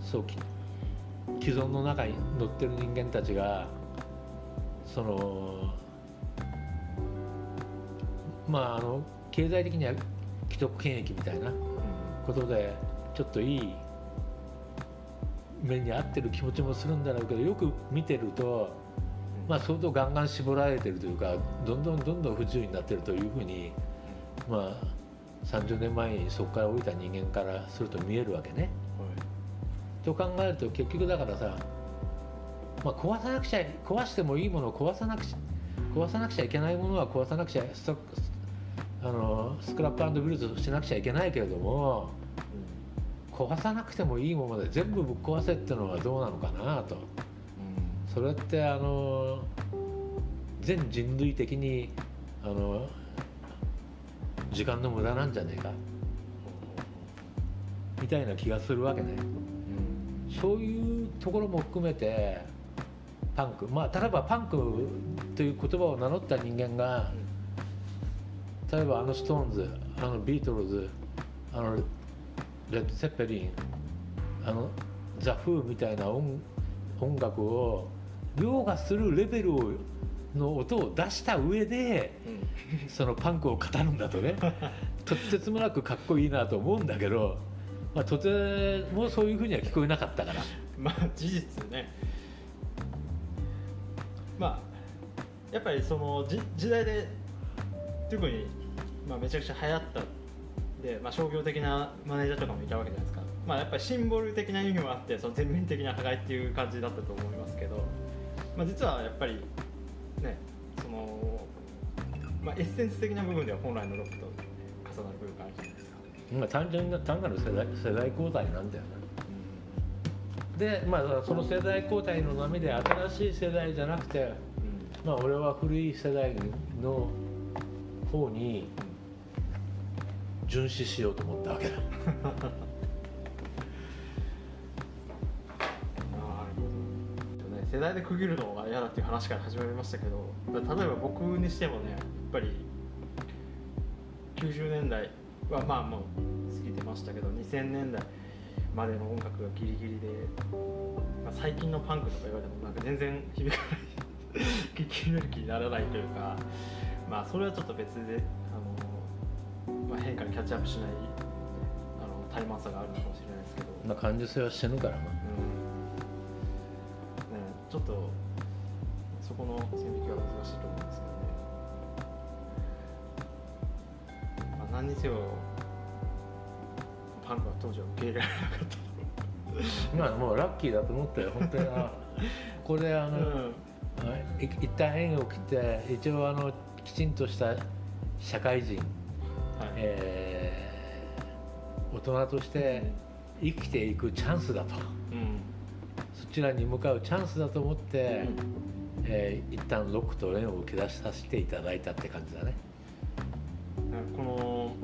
S2: そうき既存の中に乗ってる人間たちがそのまああの経済的には既得権益みたいなことでちょっといい目に合ってる気持ちもするんだろうけどよく見てると、まあ、相当ガンガン絞られてるというかどんどんどんどん不自由になってるというふうに、まあ、30年前にそこから降りた人間からすると見えるわけね。と考えると結局だからさ、まあ、壊さなくちゃ壊してもいいものを壊さなくちゃ壊さなくちゃいけないものは壊さなくちゃストあのスクラップビルドしなくちゃいけないけれども壊さなくてもいいもので全部ぶっ壊せってのはどうなのかなと。それってあの全人類的にあの時間の無駄なんじゃねえか。みたいな気がするわけね。そういうところも含めてパンク。まあ例えばパンクという言葉を名乗った人間が例えばあのストーンズあのビートルズあのレッド・ツェッペリンあのザ・フーみたいな音音楽を凌駕するレベルをの音を出した上でそのパンクを語るんだとね。とてつもなくかっこいいなと思うんだけど、まあ、とてもそういうふうには聞こえなかったから。
S1: まあ事実ね。まあやっぱりそのじ時代で特に、まあ、めちゃくちゃ流行ったで、まあ、商業的なマネージャーとかもいたわけじゃないですか、まあ、やっぱりシンボル的な意味もあってその全面的な破壊っていう感じだったと思いますけど、まあ、実はやっぱりねその、まあ、エッセンス的な部分では本来のロックと重なる部分があるじゃないですか。
S2: まあ単純な単なる世代世代交代なんだよねでまあその世代交代の波で新しい世代じゃなくてまあ俺は古い世代の方に巡視しようと思ったわけだ、
S1: 世代で区切るのが嫌だっていう話から始まりましたけど例えば僕にしてもねやっぱり90年代はまあもう過ぎてましたけど2000年代までの音楽がギリギリで、まあ、最近のパンクとか言われてもなんか全然響かない聞き入れる気にならないというかまあそれはちょっと別で、まあ、変化にキャッチアップしないあの怠慢さがあるのかもしれないですけど、
S2: まあ感受性は死ぬからな
S1: うん。ね、ちょっとそこの線引きが難しいと思うんですけどね、まあ、何にせよパンクは当時は受け入れられなかった。
S2: まあもうラッキーだと思ったよ本当に。あこれあの、
S1: うん。
S2: い一旦縁を切って一応あのきちんとした社会人、
S1: はい。
S2: えー大人として生きていくチャンスだと。
S1: うん。
S2: そちらに向かうチャンスだと思って、えー一旦ロックと連を受け出しさせていただいたって感じだね。
S1: この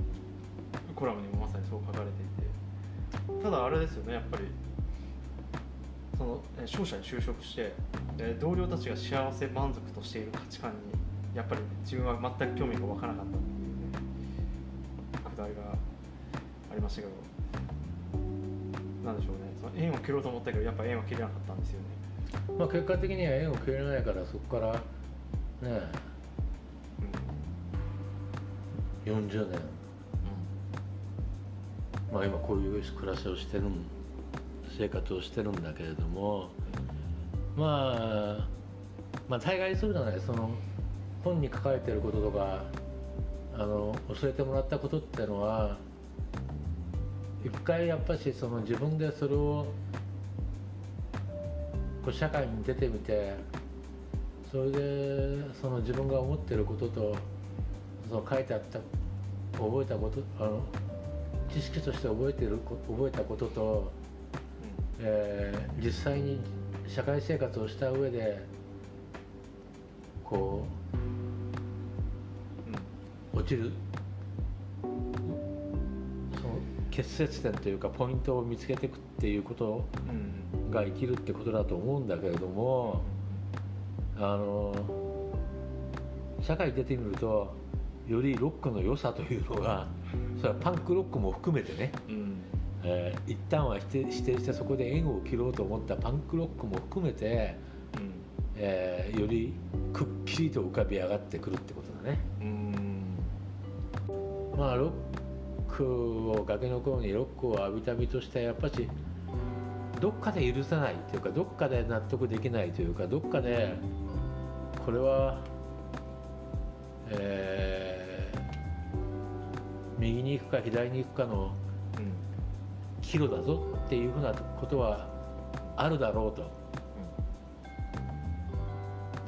S1: コラムにもまさにそう書かれていて。ただあれですよねやっぱり。そのえ商社に就職してえ同僚たちが幸せ満足としている価値観にやっぱり自分は全く興味が湧かなかったくだりがありましたけどなんでしょうね。その縁を切ろうと思ったけどやっぱ縁は切れなかったんですよね。
S2: まあ結果的には縁を切れないからそこからね40年。まあ今こういう暮らしをしてるん生活をしてるんだけれどもまあまあ大概そうじゃない？その本に書かれてることとかあの教えてもらったことっていうのは一回やっぱしその自分でそれをこう社会に出てみてそれでその自分が思ってることとその書いてあった覚えたことあの知識として覚えてるこ覚えたことと、えー実際に社会生活をした上でこう落ちる？その結節点というかポイントを見つけていくっていうことが生きるってことだと思うんだけれどもあの社会に出てみるとよりロックの良さというのがそれはパンクロックも含めてね、
S1: うん。
S2: えー一旦は否定否定してそこで縁を切ろうと思ったパンクロックも含めて、
S1: うん。
S2: えーよりくっきりと浮かび上がってくるってことだね。
S1: うん
S2: まあロックをガキの頃にロックを浴びた身としてやっぱしどっかで許せないというかどっかで納得できないというかどっかでこれは、えー右に行くか左に行くかの
S1: うん
S2: 岐路だぞっていうふうなことはあるだろう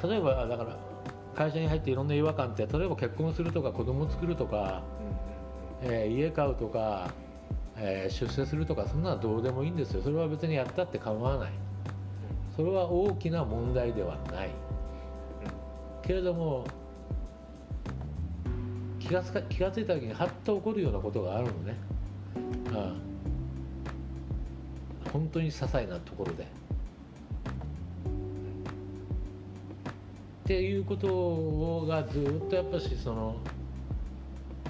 S2: と。例えばだから会社に入っていろんな違和感って例えば結婚するとか子供作るとかえー家買うとか、えー出世するとかそんなのはどうでもいいんですよ。それは別にやったって構わない。それは大きな問題ではない。けれども気がつか気がついた時にハッと起こるようなことがあるのね、ああ。本当に些細なところで。っていうことがずっとやっぱしその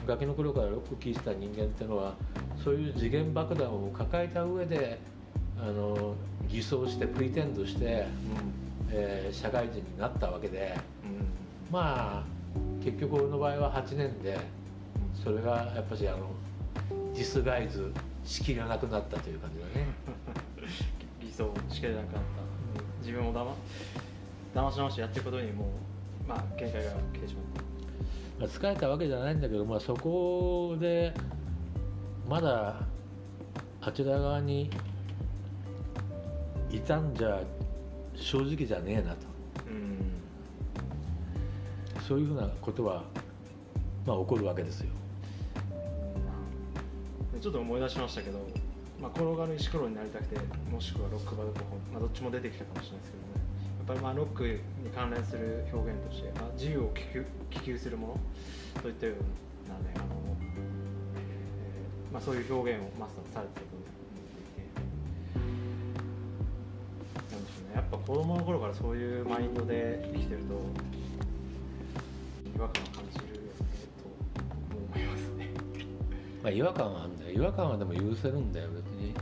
S2: ガキの頃からよく聞いてた人間っていうのはそういう次元爆弾を抱えた上であの偽装してプリテンドして、えー社会人になったわけでまあ結局俺の場合は8年でそれがやっぱしあのディスガイズしきれなくなったという感じだね。
S1: 理想しきれなくなった。自分をだま騙し騙しやっていくことにもうまあ限界が来てしまっ
S2: まあ疲れたわけじゃないんだけど、まあ、そこでまだあちら側にいたんじゃ正直じゃねえなと。
S1: たうん。
S2: そういうふうなことは、まあ、起こるわけですよ。
S1: でちょっと思い出しましたけど、まあ、転がる石ころになりたくてもしくはロックバルコホン、まあ、どっちも出てきたかもしれないですけどねぱりまあロックに関連する表現として、まあ、自由を希求希求するものといったようなねあの、えーまあ、そういう表現をマスターされてると思っていてなんでしょうね。やっぱ子供の頃からそういうマインドで生きてると違和感を感じるよねと思いますね。
S2: まあ、違和感はあるんだよ。違和感はでも許せるんだよ別に。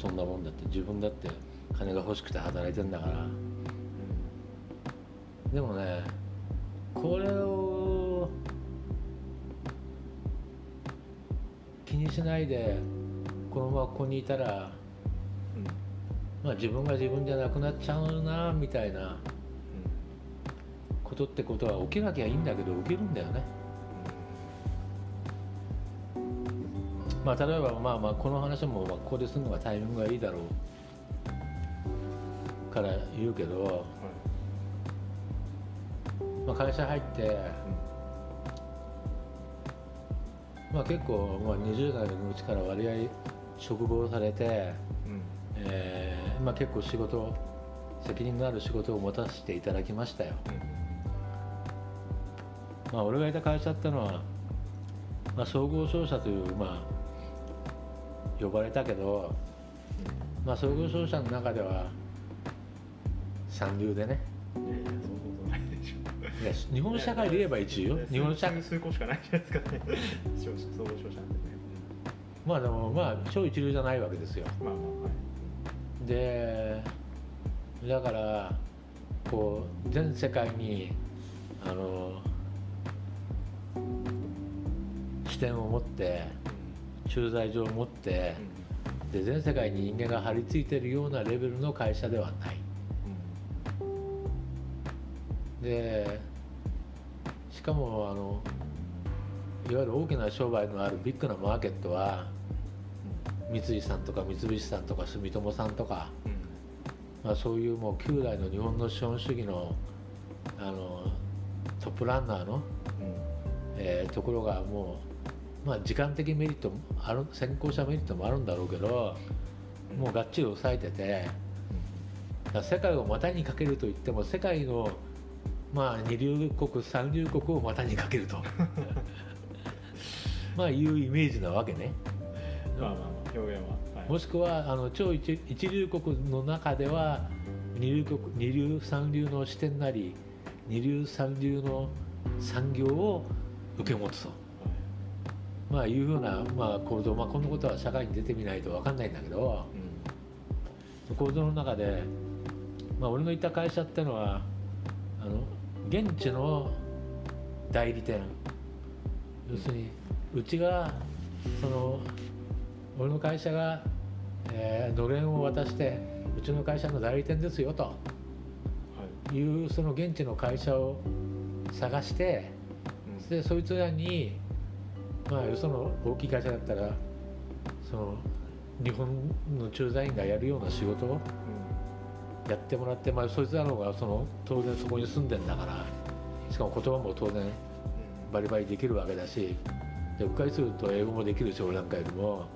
S2: そんなもんだって自分だって金が欲しくて働いてんだから。でもねこれを気にしないでこのままここにいたら、まあ、自分が自分じゃなくなっちゃうなみたいなことってことは起きなきゃいいんだけど起きるんだよね。まあ、例えばまあまあこの話もまあここでするのがタイミングがいいだろうから言うけど、まあ、会社入って、まあ、結構まあ20代のうちから割合職望されて、えーまあ、結構仕事責任のある仕事を持たせていただきましたよ。まあ、俺がいた会社ってのは、まあ、総合商社という、まあ、呼ばれたけど、まあ、総合商社の中では三流でね。
S1: そんなことないでしょ。
S2: いや日本社会で言えば一流よ。日本社会
S1: 数校しかないじゃないですかね。商社総合商社ね。
S2: まあでもまあ超一流じゃないわけですよ。
S1: まあまあはい。
S2: でだからこう全世界にあの視点を持って駐在所を持ってで全世界に人間が張り付いてるようなレベルの会社ではないでしかもあのいわゆる大きな商売のあるビッグなマーケットは三井さんとか三菱さんとか住友さんとか、まあ、そういうもう旧来の日本の資本主義のあのトップランナーの、えーところがもう、まあ、時間的メリットもある先行者メリットもあるんだろうけどもうがっちり抑えてて世界を股にかけるといっても世界のまあ二流国三流国を股にかけると。まあいうイメージなわけね。
S1: まあまあまあ表現は。はい。
S2: もしくはあの超一一流国の中では二流国二流三流の視点なり二流三流の産業を受け持つと、まあ、いうふうな、まあ、構造、まあ、このことは社会に出てみないと分かんないんだけど。構造の中で、まあ、俺のいた会社ってのはあの現地の代理店。要するにうちがその俺の会社が、えーのれんを渡してうちの会社の代理店ですよと。
S1: はい。
S2: いうその現地の会社を探してでそいつらにまあよその大きい会社だったらその日本の駐在員がやるような仕事をやってもらって、まあ、そいつらの方がその当然そこに住んでんだからしかも言葉も当然バリバリできるわけだしでうっかりすると英語もできるし俺なんかよりも。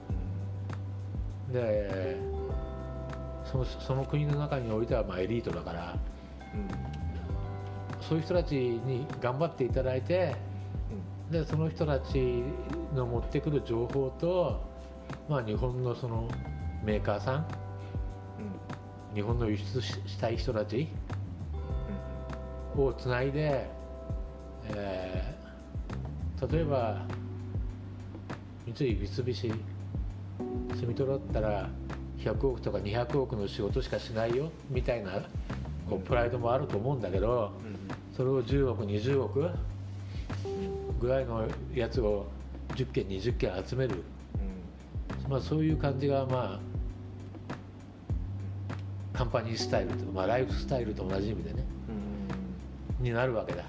S2: でそのその国の中においてはまあエリートだからそういう人たちに頑張っていただいてでその人たちの持ってくる情報と、まあ、日本のそのメーカーさん日本の輸出ししたい人たちをつないで、えー例えば三井三菱住友だったら100億とか200億の仕事しかしないよみたいなこうプライドもあると思うんだけどそれを10億20億ぐらいのやつを10件20件集める、まあ、そういう感じがまあカンパニースタイルと、まあ、ライフスタイルと同じ意味でねになるわけだ。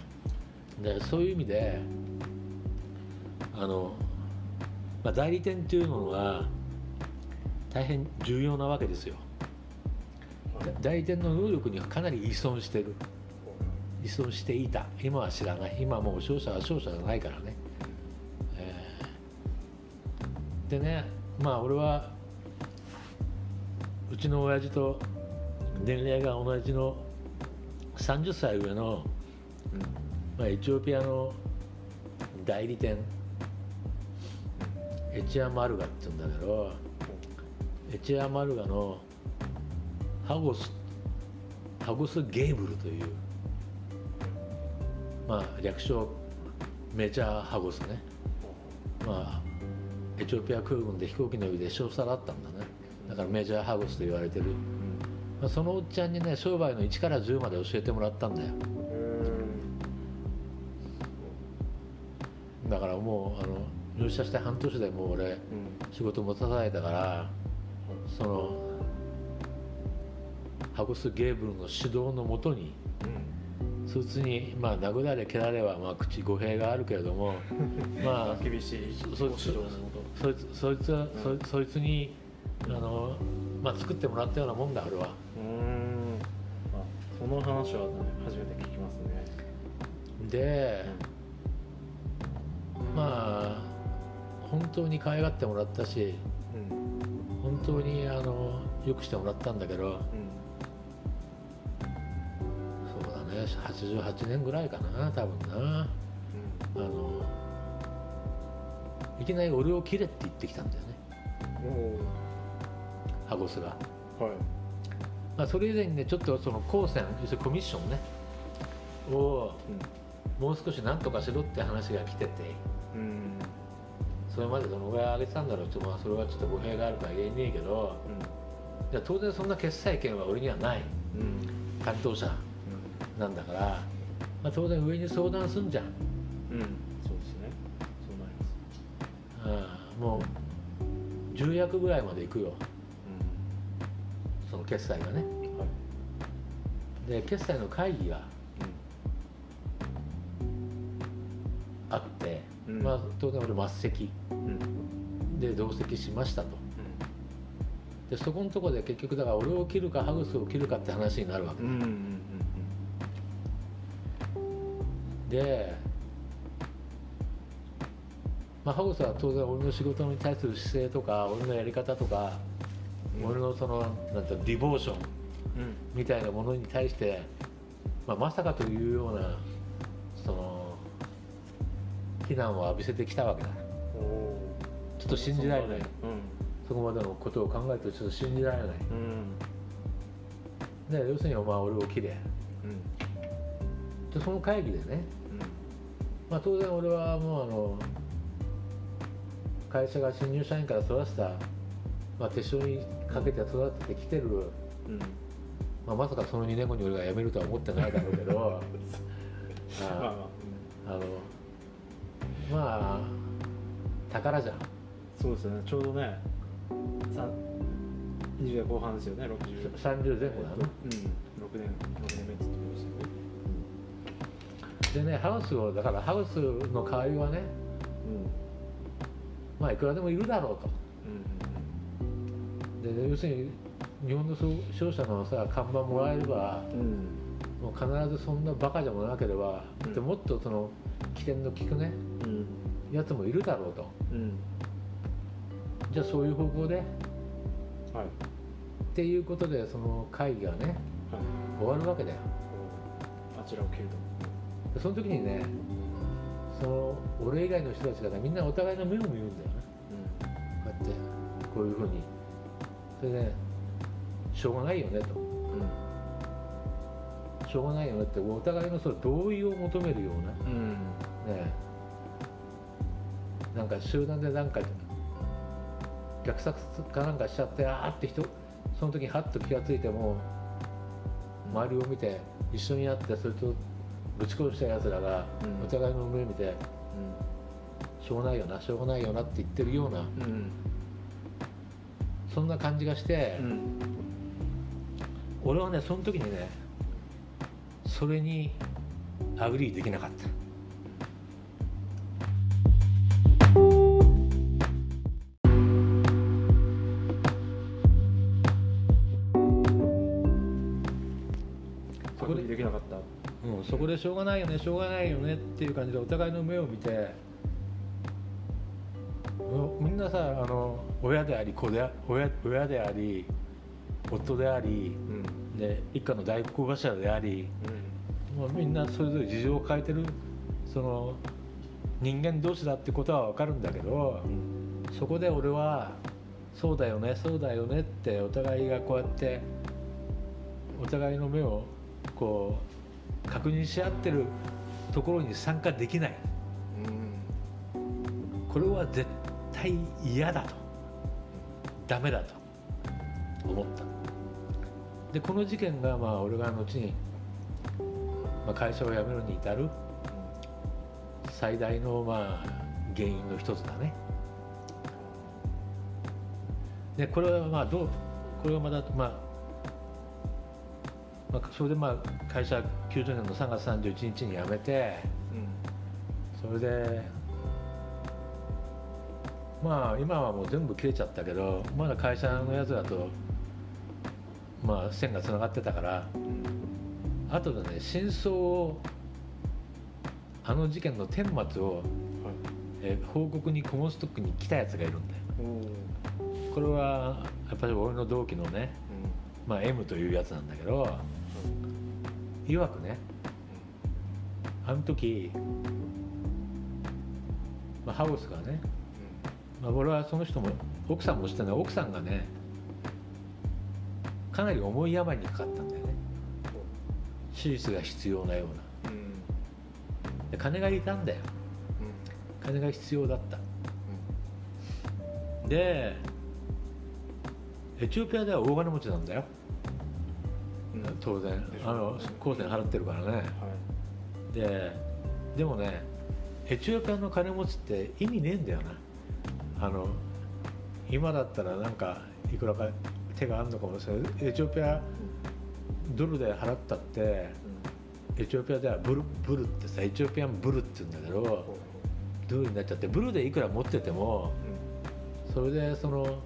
S2: でそういう意味であの、まあ、代理店っていうのは大変重要なわけですよ。だ代理店の能力にはかなり依存してる。依存していた。今は知らない。今はもう商社は商社じゃないからね、えー。でねまあ俺はうちの親父と年齢が同じの30歳上の、まあ、エチオピアの代理店。エチアマルガって言うんだけどエチアマルガのハゴスハゴスゲーブルというまあ略称メジャーハゴスね。まあエチオピア空軍で飛行機の上で少佐だったんだね。だからメジャーハウスと言われてる、まあ、そのおっちゃんにね商売の1から10まで教えてもらったんだよ。だからもうあの入社して半年でもう俺仕事持たされたからそのハグス・ゲーブルの指導のもとにそいつにまあ殴られ蹴られはまあ口語弊があるけれども まあ
S1: 厳しい
S2: そいつそいつはそそいつにあの、まあ、作ってもらったようなもんだ俺は
S1: その話は、ね、初めて聞きますね。
S2: でまあ本当に可愛がってもらったし
S1: うん。
S2: 本当にあのよくしてもらったんだけど
S1: うん。
S2: そうだね88年ぐらいかな多分な。あのいきなり俺を切れって言ってきたんだよね。
S1: お
S2: ハゴスが、
S1: おはい
S2: まあ、それ以前にねちょっとその高専要するにコミッションねをもう少し何とかしろって話が来てて
S1: うん。うん
S2: それまでどのぐらい上げてたんだろうって、まあ、それはちょっと語弊があるから言えねえけどいや当然そんな決裁権は俺にはない
S1: うん。うん
S2: 担当者なんだから、まあ、当然上に相談すんじゃん、
S1: うん。そうですね。そうなります。
S2: ああもう重役ぐらいまで行くよその決裁がね。
S1: うんはい
S2: で決裁の会議があって、
S1: うん。
S2: まあ、当然俺末席。
S1: うん。うん
S2: で同席しましたと。でそこのところで結局だから俺を切るかハグスを切るかって話になるわけ。
S1: うんうんうん
S2: で、まあ、ハグスは当然俺の仕事に対する姿勢とか俺のやり方とか、
S1: うん
S2: 俺のそのなんてディボーション
S1: うん
S2: みたいなものに対して、まあ、まさかというようなその非難を浴びせてきたわけだ。ちょっと信じられない。
S1: うん。
S2: そこまでのことを考えるとちょっと信じられない。
S1: うん。
S2: で要するにお前は俺を切れ。
S1: うん。
S2: でその会議でね、まあ、当然俺はもうあの会社が新入社員から育てた、まあ、手塩にかけて育ててきてる、
S1: うん。
S2: まあ、まさかその2年後に俺が辞めるとは思ってないだろうけど
S1: まあま
S2: ああのまあ宝じゃん。
S1: あそうですよね。ちょうどねさ20代後半ですよね60
S2: 30前後だな。
S1: うん。6年6年目って言ってましたよ。ね
S2: でねハウスをだからハウスの代わりはね
S1: うん。
S2: まあいくらでもいるだろうとで要するに日本の商社のさ看板もらえれば
S1: うんうん
S2: もう必ずそんなバカでもなければ、
S1: うん。
S2: でもっとその起点の利くね
S1: うん。
S2: やつもいるだろうと。
S1: うん。
S2: じゃあそういう方向で
S1: はい。
S2: っていうことでその会議がね
S1: はい。
S2: 終わるわけだよ。
S1: あちらを切ると。
S2: でその時にねその俺以外の人たちがねみんなお互いの目を見るんだよね。こうやってこういうふうにそれで、ね、しょうがないよねと。
S1: うん。
S2: しょうがないよねってお互いのその同意を求めるような。
S1: うん。
S2: ねなんか集団でなんか虐殺かなんかしちゃってあーって人その時にハッと気がついても周りを見て一緒にやってそれとぶち殺したやつらが
S1: うん。
S2: お互いの目見てしょうがないよなしょうがないよなって言ってるような
S1: うんうん
S2: そんな感じがして、
S1: うん。
S2: 俺はねその時にねそれに agree できなかった。そこでしょうがないよねしょうがないよねっていう感じでお互いの目を見てみんなさあの親であり子であ親親であり夫であり
S1: うん。
S2: で一家の大黒柱でありもうみんなそれぞれ事情を変えてるその人間同士だってことは分かるんだけど
S1: うん。
S2: そこで俺はそうだよねそうだよねってお互いがこうやってお互いの目をこう確認し合ってるところに参加できない。
S1: うん。
S2: これは絶対嫌だと。ダメだと思った。でこの事件がまあ俺が後に、まあ、会社を辞めるに至る最大のまあ原因の一つだね。でこれはまあどうこれはまだまあまあ、それでまあ会社90年の3月31日に辞めてそれでまあ今はもう全部切れちゃったけどまだ会社のやつだとまあ線がつながってたから後でね真相をあの事件の顛末を、え報告にコモンストックに来たやつがいるんだよ。これはやっぱり俺の同期のね、まあ、M というやつなんだけどいわくねあの時、まあ、ハウスがね、まあ、俺はその人も奥さんも知ってない奥さんがねかなり重い病にかかったんだよね。手術が必要なような。で金がいたんだよ。金が必要だった。でエチオピアでは大金持ちなんだよ。当然。あの公銭払ってるからね、はい、ででもねエチオピアの金持ちって意味ねえんだよなあの今だったらなんかいくらか手があるのかもしれない。エチオピアドルで払ったって、エチオピアではブルブルってさエチオピアンブルって言うんだけどドルになっちゃってブルでいくら持ってても、それでその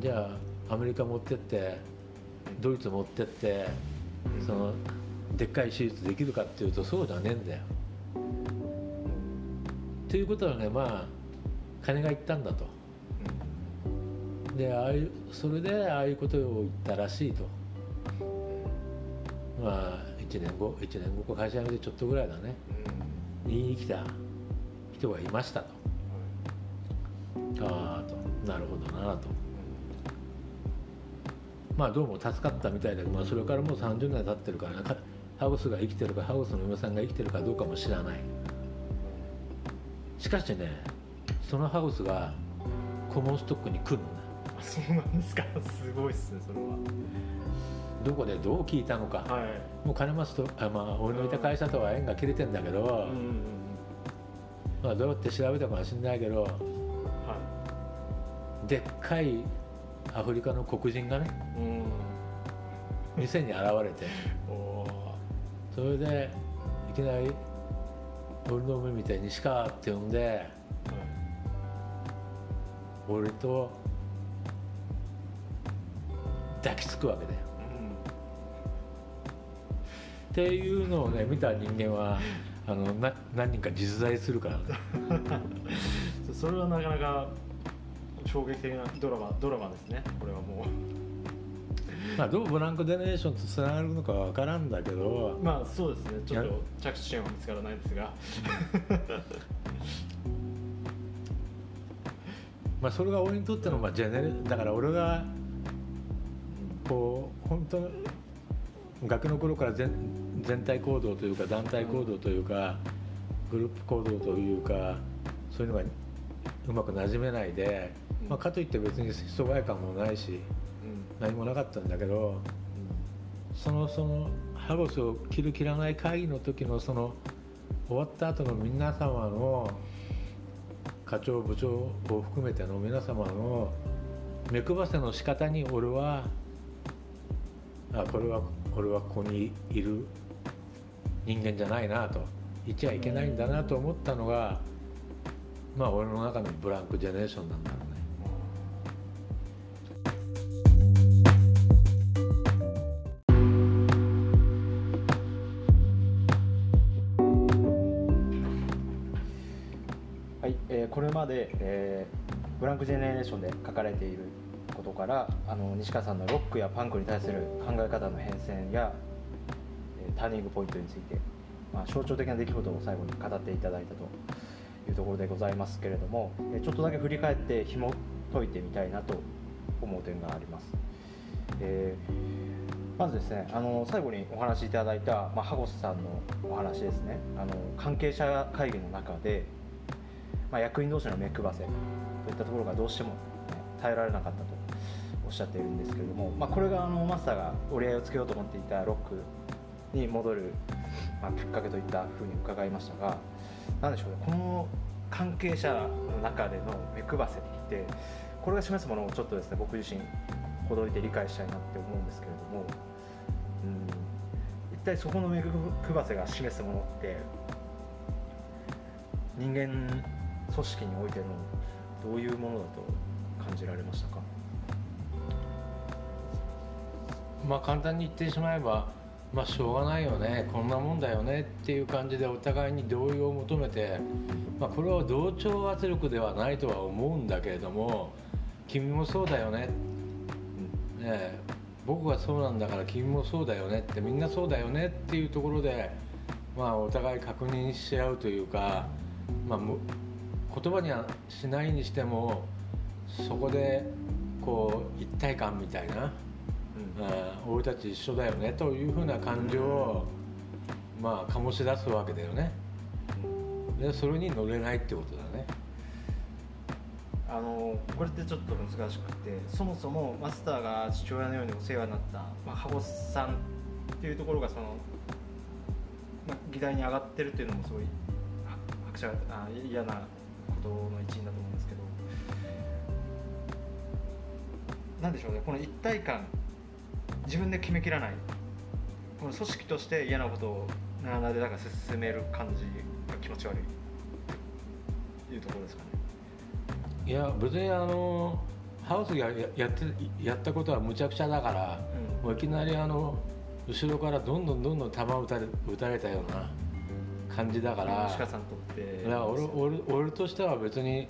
S2: じゃあアメリカ持ってってドイツ持ってってそのでっかい手術できるかっていうとそうじゃねえんだよ。ということはねまあ金がいったんだと。でああいうそれでああいうことを言ったらしいと。まあ1年後1年後か会社辞めてちょっとぐらいだね、言いに来た人がいましたと。ああとなるほどなと。まあどうも助かったみたいだけど、まあ、それからもう30年経ってるから、ね、ハウスが生きてるかハウスの嫁さんが生きてるかどうかも知らないしかしねそのハウスがコモンストックに来るんだ
S1: そうなんですか。すごいっすねそれは。
S2: どこでどう聞いたのか、はい、もう金松とあ、まあ、俺のいた会社とは縁が切れてんだけど、うんうんうん、まあ、どうやって調べたかもしれないけど、はい、でっかいアフリカの黒人がね、うん、店に現れて。それでいきなり俺の目見て「西川」って呼んで、うん、俺と抱きつくわけだよ。っていうのをね見た人間はあのな何人か実在するからね。
S1: それはなかなか衝撃的なドラマドラマですね。これはもう。
S2: まあどうブランクデネレーションとつながるのかわからんだけど。
S1: まあそうですね。ちょっと着地点は見つからないですが。
S2: まあそれが俺にとってのまあジェネレだから俺がこう本当学の頃から全全体行動というか団体行動というかグループ行動というかそういうのがうまくなじめないでまあ、かといって別に疎外感もないし、何もなかったんだけど、うんそのそのハロスを切る切らない会議の時のその終わった後の皆様の課長部長を含めての皆様の目配せの仕方に俺はあこれは俺はここにいる人間じゃないなと言っちゃいけないんだなと思ったのがまあ俺の中のブランクジェネレーションなんだろうね。
S1: これまで、えー、ブランクジェネレーションで書かれていることからあの西川さんのロックやパンクに対する考え方の変遷や、えー、ターニングポイントについて、まあ、象徴的な出来事を最後に語っていただいたというところでございますけれども、え、ちょっとだけ振り返って紐解いてみたいなと思う点があります。えまずですねあの最後にお話しいただいた、まあ、ハゴスさんのお話ですねあの関係者会議の中で、まあ、役員同士の目配せといったところがどうしても、ね、耐えられなかったとおっしゃっているんですけれども、まあ、これがあのマスターが折り合いをつけようと思っていたロックに戻る、まあ、きっかけといったふうに伺いましたが何でしょうねこの関係者の中での目配せってこれが示すものをちょっとですね僕自身ほどいて理解したいなって思うんですけれども、うん、一体そこの目配せが示すものって人間組織においてのどういうものだと感じられましたか？
S2: まあ簡単に言ってしまえばまあしょうがないよねこんなもんだよねっていう感じでお互いに同意を求めて、まあ、これは同調圧力ではないとは思うんだけれども君もそうだよねね僕がそうなんだから君もそうだよねってみんなそうだよねっていうところで、まあ、お互い確認し合うというか、まあ、言葉にはしないにしてもそこでこう一体感みたいな、うん俺たち一緒だよねというふうな感情を、まあ、醸し出すわけだよね。でそれに乗れないってことだね。
S1: あのこれってちょっと難しくてそもそもマスターが父親のようにお世話になった、まあ、羽子さんっていうところがその、まあ、議題に上がってるっていうのもすごい拍車あ嫌なことの一因だと思うんですけどなんでしょうねこの一体感自分で決めきらない。この組織として嫌なことをなでだから進める感じが気持ち悪い。というところですかね。
S2: いや別にあのハウスがやってやったことはむちゃくちゃだから、うん、もういきなりあの後ろからどんどんどんどん球を打たれ打たれたような感じだから。
S1: 鹿さんとって。
S2: いや俺俺俺としては別に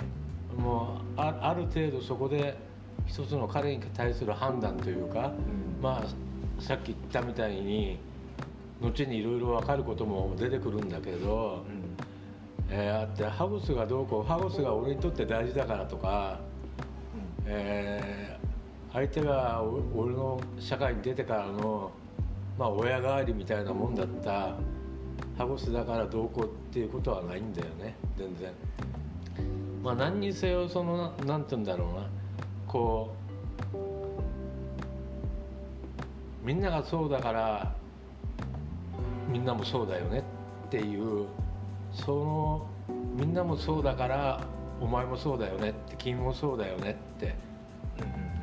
S2: もうあある程度そこで一つの彼に対する判断というか、うん、まあさっき言ったみたいに後にいろいろ分かることも出てくるんだけど、うん。えー、あってハウスがどうこうハウスが俺にとって大事だからとか、うん、えー、相手が俺の社会に出てからの、まあ、親代わりみたいなもんだったハウスだからどうこうっていうことはないん。だよね全然。まあ、何にせよその何て言うんだろうな。こうみんながそうだからみんなもそうだよね。っていうそのみんなもそうだからお前もそうだよね。って君もそうだよね。って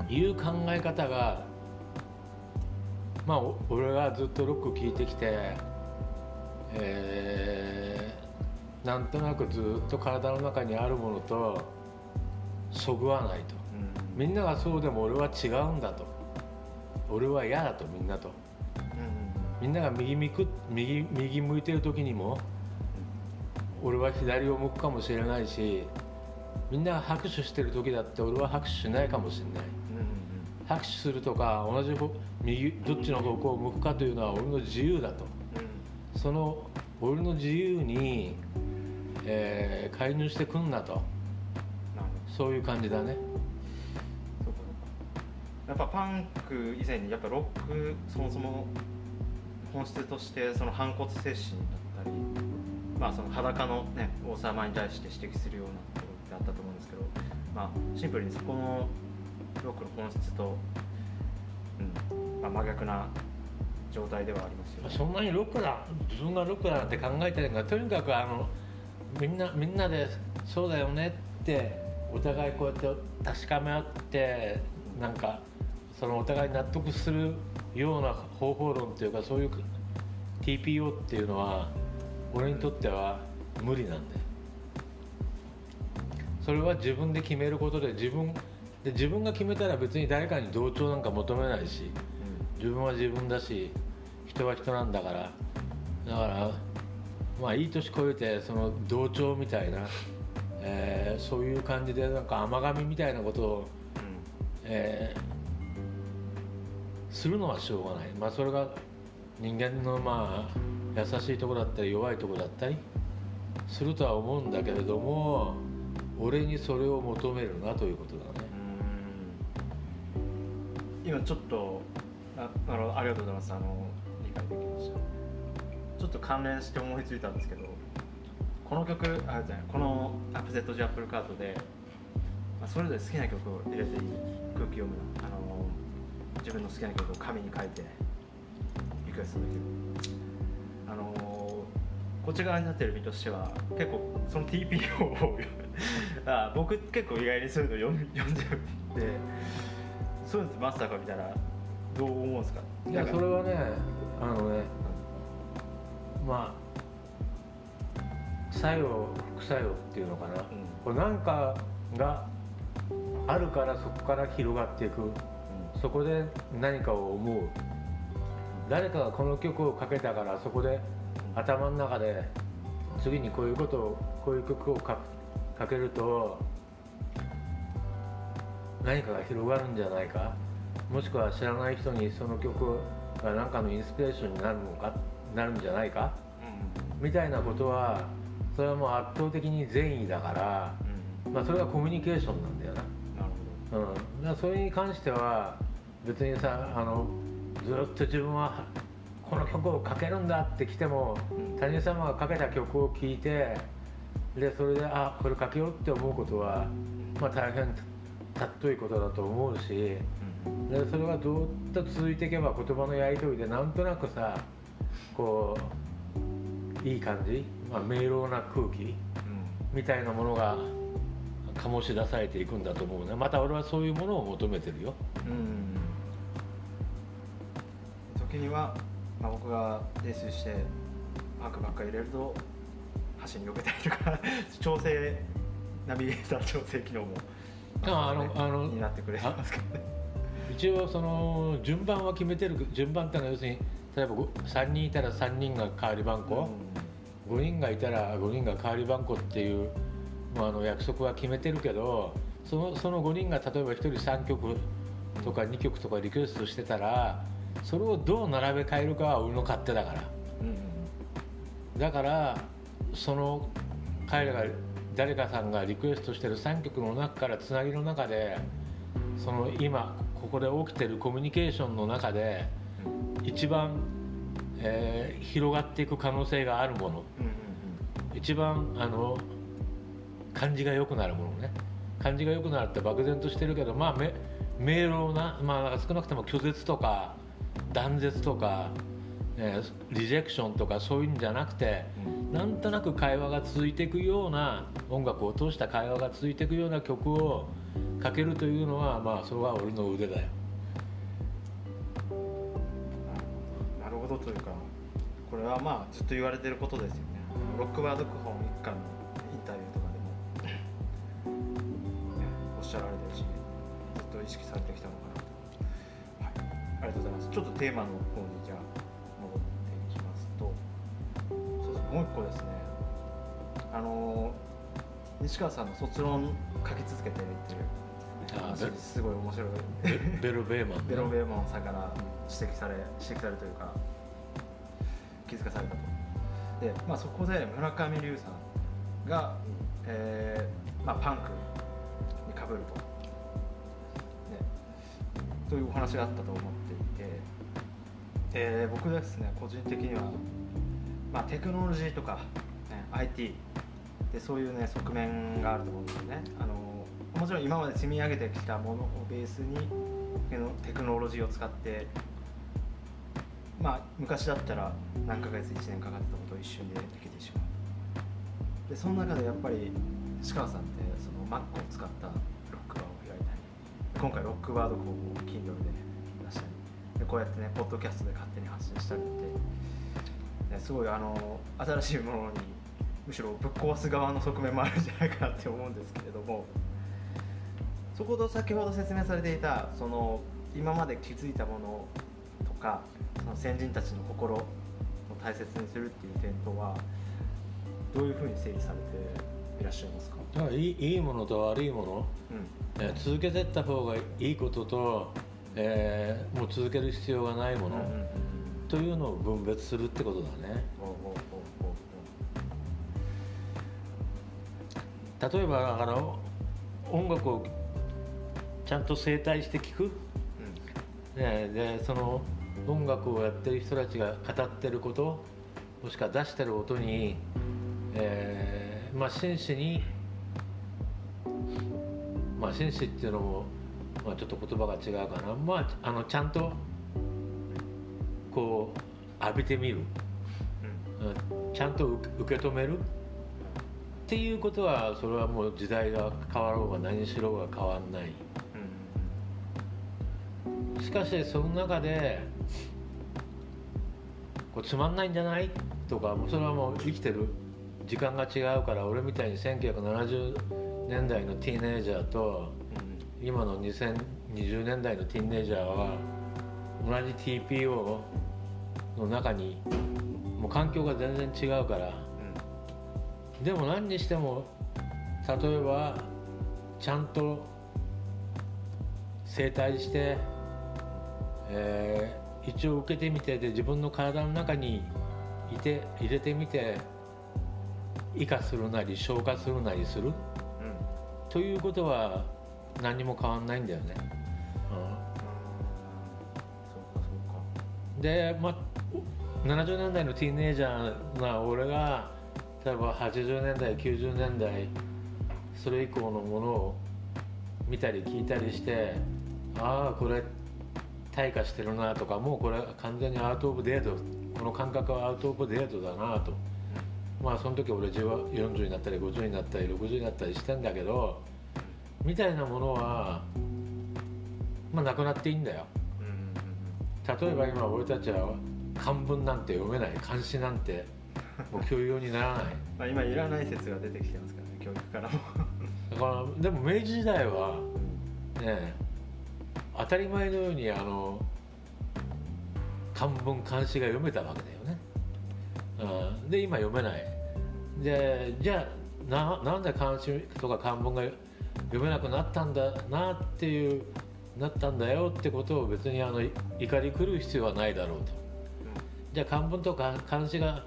S2: いう考え方がまあ俺がずっとロック聴いてきて、えー、なんとなくずっと体の中にあるものとそぐわないと、みんながそうでも俺は違うんだと。俺は嫌だとみんなと、みんなが右右右向いてる時にも俺は左を向くかもしれないしみんなが拍手してる時だって俺は拍手しないかもしれない、うん、拍手するとか同じ右どっちの方向を向くかというのは俺の自由だと、うん、その俺の自由に、えー、介入してくんなと。そういう感じだね。
S1: やっぱパンク以前にやっぱロックそもそも本質としてその反骨精神だったりまあ、その裸の、ね、王様に対して指摘するようなところってあったと思うんですけど、まあ、シンプルにそこのロックの本質と、うんまあ、真逆な状態ではありますよ、
S2: ね、そんなにロックだ自分がロックだなんて考えてないからとにかくあのみんなみんなでそうだよねってお互いこうやって確かめ合ってなんかそのお互い納得するような方法論っていうかそういう TPO っていうのは俺にとっては無理なんだよ。それは自分で決めることで自分で自分が決めたら別に誰かに同調なんか求めないし、自分は自分だし人は人なんだから。だからまあいい年越えてその同調みたいな、えー、そういう感じでなんか甘噛みみたいなことを、えー、するのはしょうがない、まあ、それが人間のまあ優しいとこだったり弱いとこだったりするとは思うんだけれども俺にそれを求めるなということだね。
S1: 今ちょっとああのありがとうございます。あの理解できましたちょっと関連して思いついたんですけどこの曲あじゃないこのアップセットジャップルカートで、まあ、それぞれ好きな曲を入れていい空気読むあの自分の好きな曲を紙に書いてリクエストできる。あのこっち側になってる身としては結構その TPO を あ僕結構意外にそういうの読んじゃうんでそういうのってマスターから見たらどう思うんですか？
S2: いやそれはねあのねまあ作用副作用っていうのかな、これ何かがあるからそこから広がっていく。そこで何かを思う。誰かがこの曲をかけたからそこで頭の中で次にこういうことをこういう曲をかかけると何かが広がるんじゃないか。もしくは知らない人にその曲が何かのインスピレーションになるのかなるんじゃないか？みたいなことはそれはもう圧倒的に善意だから、
S1: うん。
S2: まあ、それがコミュニケーションなんだよな。
S1: なる
S2: うん、だからそれに関しては別にさあのずっと自分はこの曲をかけるんだって来ても
S1: うん。
S2: 他人様がかけた曲を聴いてでそれであこれかけようって思うことは、まあ、大変たっといことだと思うし
S1: ほど、うん
S2: でそれがずっと続いていけば言葉のやり取りでなんとなくさこういい感じ、まあ、明朗な空気みたいなものが醸し出されていくんだと思うね。また俺はそういうものを求めてるよ。
S1: うん。時には、まあ、僕が泥酔してパンクばっかり入れると端に避けたりとか 調整ナビゲーター調整機能も
S2: ああのあの
S1: になってくれてますけどね
S2: 一応その順番は決めてる順番ってのは要するに例えばご3人いたら3人が代わり番号、5人がいたら5人が代わり番号っていう、まあ、あの約束は決めてるけどそのその5人が例えば1人3曲とか2曲とかリクエストしてたらそれをどう並べ替えるかは俺の勝手だから。
S1: うん。うん
S2: だからその彼らが誰かさんがリクエストしてる3曲の中からつなぎの中でその今ここで起きてるコミュニケーションの中で一番、えー広がっていく可能性があるもの。一番あの感じが良くなるものね。感じが良くなるって漠然としてるけどまあめ明朗な、まあ、少なくとも拒絶とか断絶とか、えーリジェクションとかそういうんじゃなくて
S1: うん。
S2: なんとなく会話が続いていくような音楽を通した会話が続いていくような曲をかけるというのはまあそれは俺の腕だよ。
S1: なるほどというかこれはまあずっと言われてることですよね。ロックバードクホン一家のインタビューとかでも、ね、おっしゃられてるしずっと意識されてきたのかなと、はい、ありがとうございます。ちょっとテーマの方にもう一個ですね。あの西川さんの卒論書き続けてるっていう。
S2: あ
S1: 話すごい面白い。
S2: ベベル・ベーマンね
S1: ベロベーモンさんから指摘され指摘されるというか気づかされたと。で、まあ、そこで村上龍さんが、えーまあ、パンクにかぶると、ね、というお話があったと思っていて、えー僕ですね個人的には、まあ、テクノロジーとか、ね、IT でそういうね側面があると思うんですよね。あのもちろん今まで積み上げてきたものをベースにテクノロジーを使ってまあ昔だったら何ヶ月1年かかってたことを一瞬でできてしまう。でその中でやっぱり鹿川さんってその Mac を使ったロックバーを開いたり今回ロックバードコを Kindle で出したりでこうやってねポッドキャストで勝手に発信したりってねすごいあの新しいものにむしろぶっ壊す側の側面もあるんじゃないかなって思うんですけれども。そこと先ほど説明されていたその今まで気づいたものとかその先人たちの心を大切にするっていう点とはどういうふうに整理されていらっしゃいますか、
S2: いいいいものと悪いもの、
S1: うん。
S2: えー続けていった方がいいことと、えーもう続ける必要がないもの、
S1: うんうんうん
S2: というのを分別するってことだね。例えばあの音楽をちゃんと整体して聴く。
S1: ううん。
S2: ね、でその音楽をやってる人たちが語ってること。もしくは出してる音に、えーまあ、真摯にまあ真摯っていうのも、まあ、ちょっと言葉が違うかな、まあ、あのちゃんとこう浴びてみる、うん。ちゃんと受け止める。っていうことはそれはもう時代が変わろうが何しろうが変わんない。しかしその中でこうつまんないんじゃない？とかそれはもう生きてる。時間が違うから俺みたいに1970年代のティーネイジャーと今の2020年代のティーネイジャーは同じ TPO の中にもう環境が全然違うからでも何にしても例えばちゃんと整体してえー一応受けてみてで自分の体の中にいて入れてみて異化するなり消化するなりするということは何も変わんないんだよね。うん、で、まあ、70年代のティーンエイジャーな俺が例えば80年代90年代それ以降のものを見たり聞いたりしてああこれ退化してるなとかもうこれ完全にアウト・オブ・デートこの感覚はアウト・オブ・デートだなと。まあその時俺40になったり50になったり60になったりしてんだけどみたいなものはまあなくなっていいんだよ。例えば今俺たちは漢文なんて読めない漢詩なんてもう教養にならない。
S1: まあ今いらない説が出てきてますからね教育からも。
S2: だからでも明治時代はね当たり前のようにあの漢文漢詩が読めたわけだよね、うん、で今読めない。でじゃあななんで漢詩とか漢文が読めなくなったんだなっていうなったんだよってことを別にあの怒り狂う必要はないだろうとじゃあ漢文とか漢詩が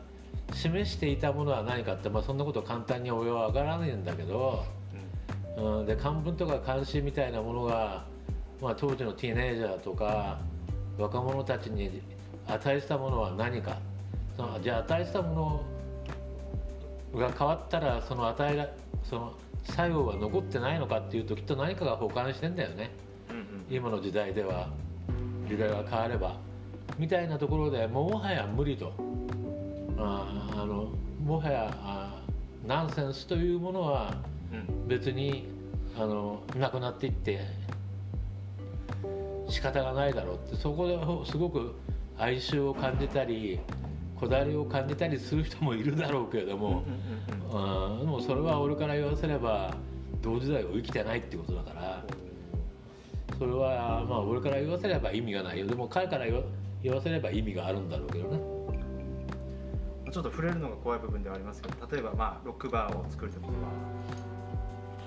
S2: 示していたものは何かって、まあ、そんなこと簡単に俺は分からないんだけど、うん、で漢文とか漢詩みたいなものが、まあ、当時のティーネイジャーとか若者たちに与えたものは何か。そのじゃあ与えたものが変わったらその与えがその作用は残ってないのかっていうときっと何かが保管してんだよね。今の時代では。時代が変わればみたいなところでもはや無理と。ああのもはやあナンセンスというものは別にあのなくなっていって仕方がないだろうって。そこですごく哀愁を感じたりこだわりを感じたりする人もいるだろうけれども、うん、でもそれは俺から言わせれば同時代を生きてないってことだから。それはまあ俺から言わせれば意味がないよ。でも彼から言わ言わせれば意味があるんだろうけどね
S1: ちょっと触れるのが怖い部分ではありますけど例えばまあロックバーを作る時には、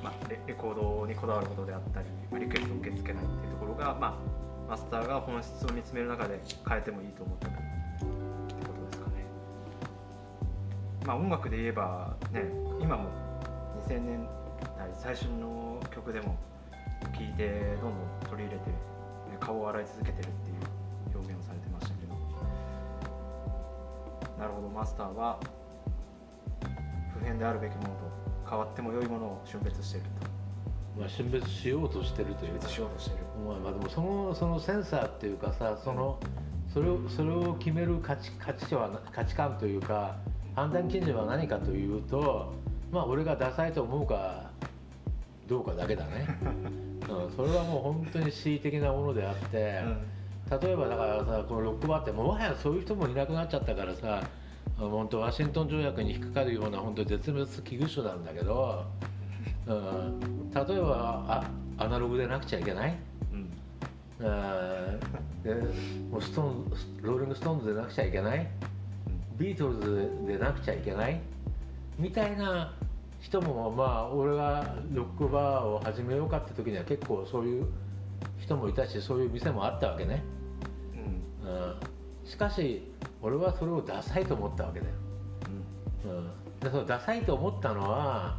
S1: まあ、レレコードにこだわることであったり、リクエストを受け付けないっていうところが、まあ、マスターが本質を見つめる中で変えてもいいと思ったってことですかね。まあ、音楽で言えばね今も2000年代最初の曲でも聴いてどんどん取り入れて、ね、顔を洗い続けてるっていうなるほど。マスターは普遍であるべきものと変わっても良いものを峻別していると。
S2: まあ、選別しようとしてるというか。
S1: しようとしている。
S2: まあ、まあでもそのそのセンサーっていうかさそのそれをそれを決める価値価値は価値観というか判断基準は何かというとまあ俺がダサいと思うかどうかだけだね、うん、それはもう本当に恣意的なものであって、例えばだからさこのロックバーってもはやそういう人もいなくなっちゃったからさ本当ワシントン条約に引っかかるような本当絶滅危惧種なんだけど、うん、例えばあアナログでなくちゃいけない？
S1: うん。
S2: あーでもうストーンローリング・ストーンズでなくちゃいけない？ビートルズでなくちゃいけない？みたいな人もまあ俺がロックバーを始めようかって時には結構そういう人もいたしそういう店もあったわけね、
S1: うん。
S2: うん、しかし俺はそれをダサいと思ったわけだよ、うん、でそのダサいと思ったのは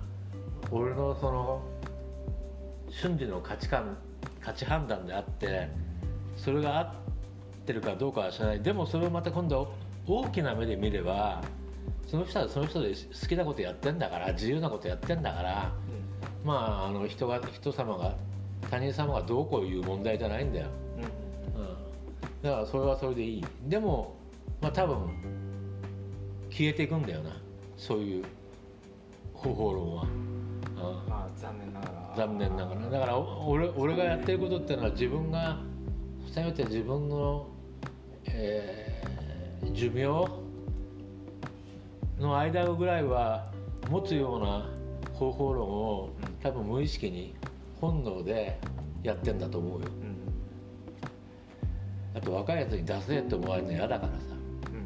S2: 俺のその瞬時の価値観価値判断であってそれが合ってるかどうかは知らない。でもそれをまた今度大きな目で見ればその人はその人で好きなことやってんだから自由なことやってんだからまああの人が人様が他人様がどうこういう問題じゃないんだよ、
S3: うん
S2: うん、だからそれはそれでいい。でもまあ多分消えていくんだよな。そういう方法論は、うん
S1: まあ残念ながら。
S2: 残念ながら。だからお俺俺がやってることっていうのは自分がせめて自分の、えー寿命の間ぐらいは持つような方法論を多分無意識に本能でやってんだと思うよ。
S1: うん
S2: あと若いやつに出せって思われるの嫌だからさ、
S1: うん
S2: うん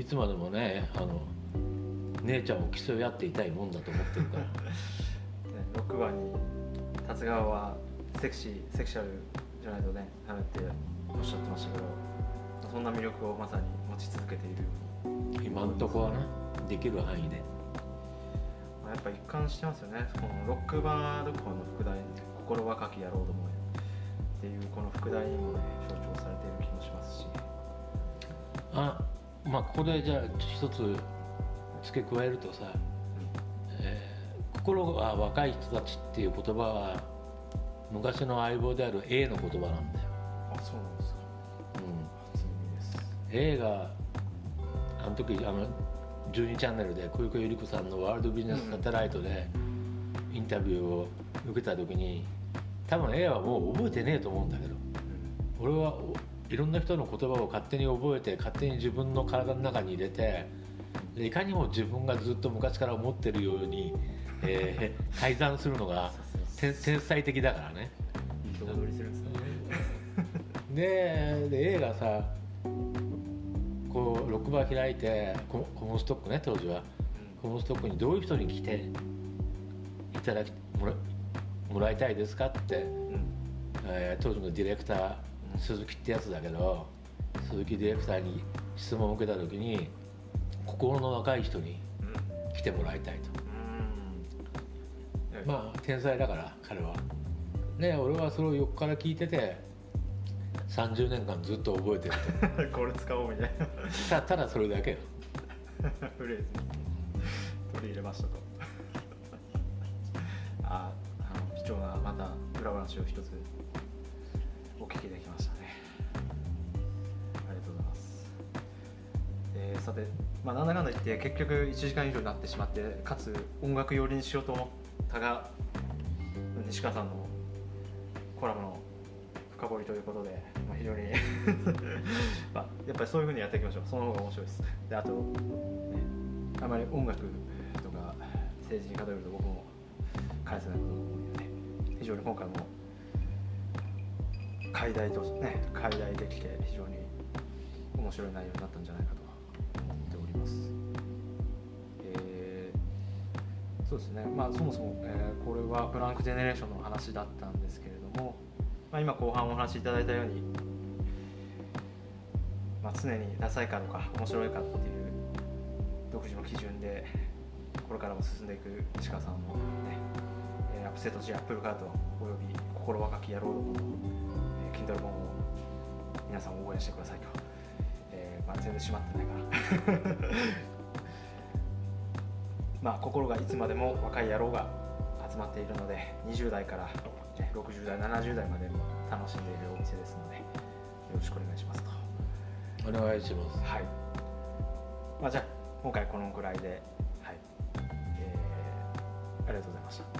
S2: いつまでもねあの姉ちゃんを競い合っていたいもんだと思ってるから。
S1: ね6番に達川はセクシーセクシャルじゃないとねダメっておっしゃってましたけどそんな魅力をまさに持ち続けている
S2: 今んとこはなできる範囲で。
S1: まあやっぱ一貫してますよね。このロックバードコアの副題「心若き野郎どもへ」っていうこの副題にもね象徴されている気もしますし。
S2: あまあここでじゃあ一つ付け加えるとさ、えー心が若い人たちっていう言葉は昔の相棒である A の言葉なんだよ、
S1: あそうなんですか。
S2: う
S1: 初耳です。
S2: ん、A があの時あの12チャンネルで小池百合子さんのワールドビジネスサテライトでインタビューを受けた時に多分 A はもう覚えてねえと思うんだけど俺はおいろんな人の言葉を勝手に覚えて勝手に自分の体の中に入れてでいかにも自分がずっと昔から思ってるように、えー 改ざんするのが天天才的だからね。
S1: で
S2: でで A がさこうロックバー開いてコモコモンストックね当時は。コモンストックにどういう人に来ていただきもらもらいたいですかって。
S1: うん。
S2: えー当時のディレクター鈴木ってやつだけど鈴木ディレクターに質問を受けた時に心の若い人に
S1: うん。
S2: 来てもらいたいと。
S1: うん。
S2: まあ天才だから彼は。で俺はそれを横から聞いてて30年間ずっと覚えてる
S1: これ使おうみたいな。
S2: とたただそれだけよ。
S1: フレーズに取り入れましたと。ああの貴重なまた裏話を一つお聞きできましたね。ありがとうございます、えーさて、まあ、なんだかんだ言って結局1時間以上になってしまってかつ音楽寄りにしようと思ったが西川さんのコラムの深掘りということで、まあ、非常に まあ、やっぱりそういうふうにやっていきましょう。その方が面白いです。であと、ね、あまり音楽とか政治に偏ると僕も返せないことも多いので。非常に今回も解題とね解題できて非常に面白い内容になったんじゃないかと思っております。えーそうですね。まあそもそも、えーこれはブランクジェネレーションの話だったんですけれども、まあ、今後半お話しいただいたようにまあ、常にダサいかとか面白いかっていう独自の基準でこれからも進んでいく石川さんのね、プセット G アップルカートおよび心若き野郎どもの、えー、Kindle 本を皆さん応援してくださいと、えーまあ、全然閉まってないから まあ心がいつまでも若い野郎が集まっているので20代から、ね、60代70代までも楽しんでいるお店ですのでよろしくお願いしますと。
S2: お願いします
S1: はい。まあじゃあ今回このくらいで、はい。えーありがとうございました。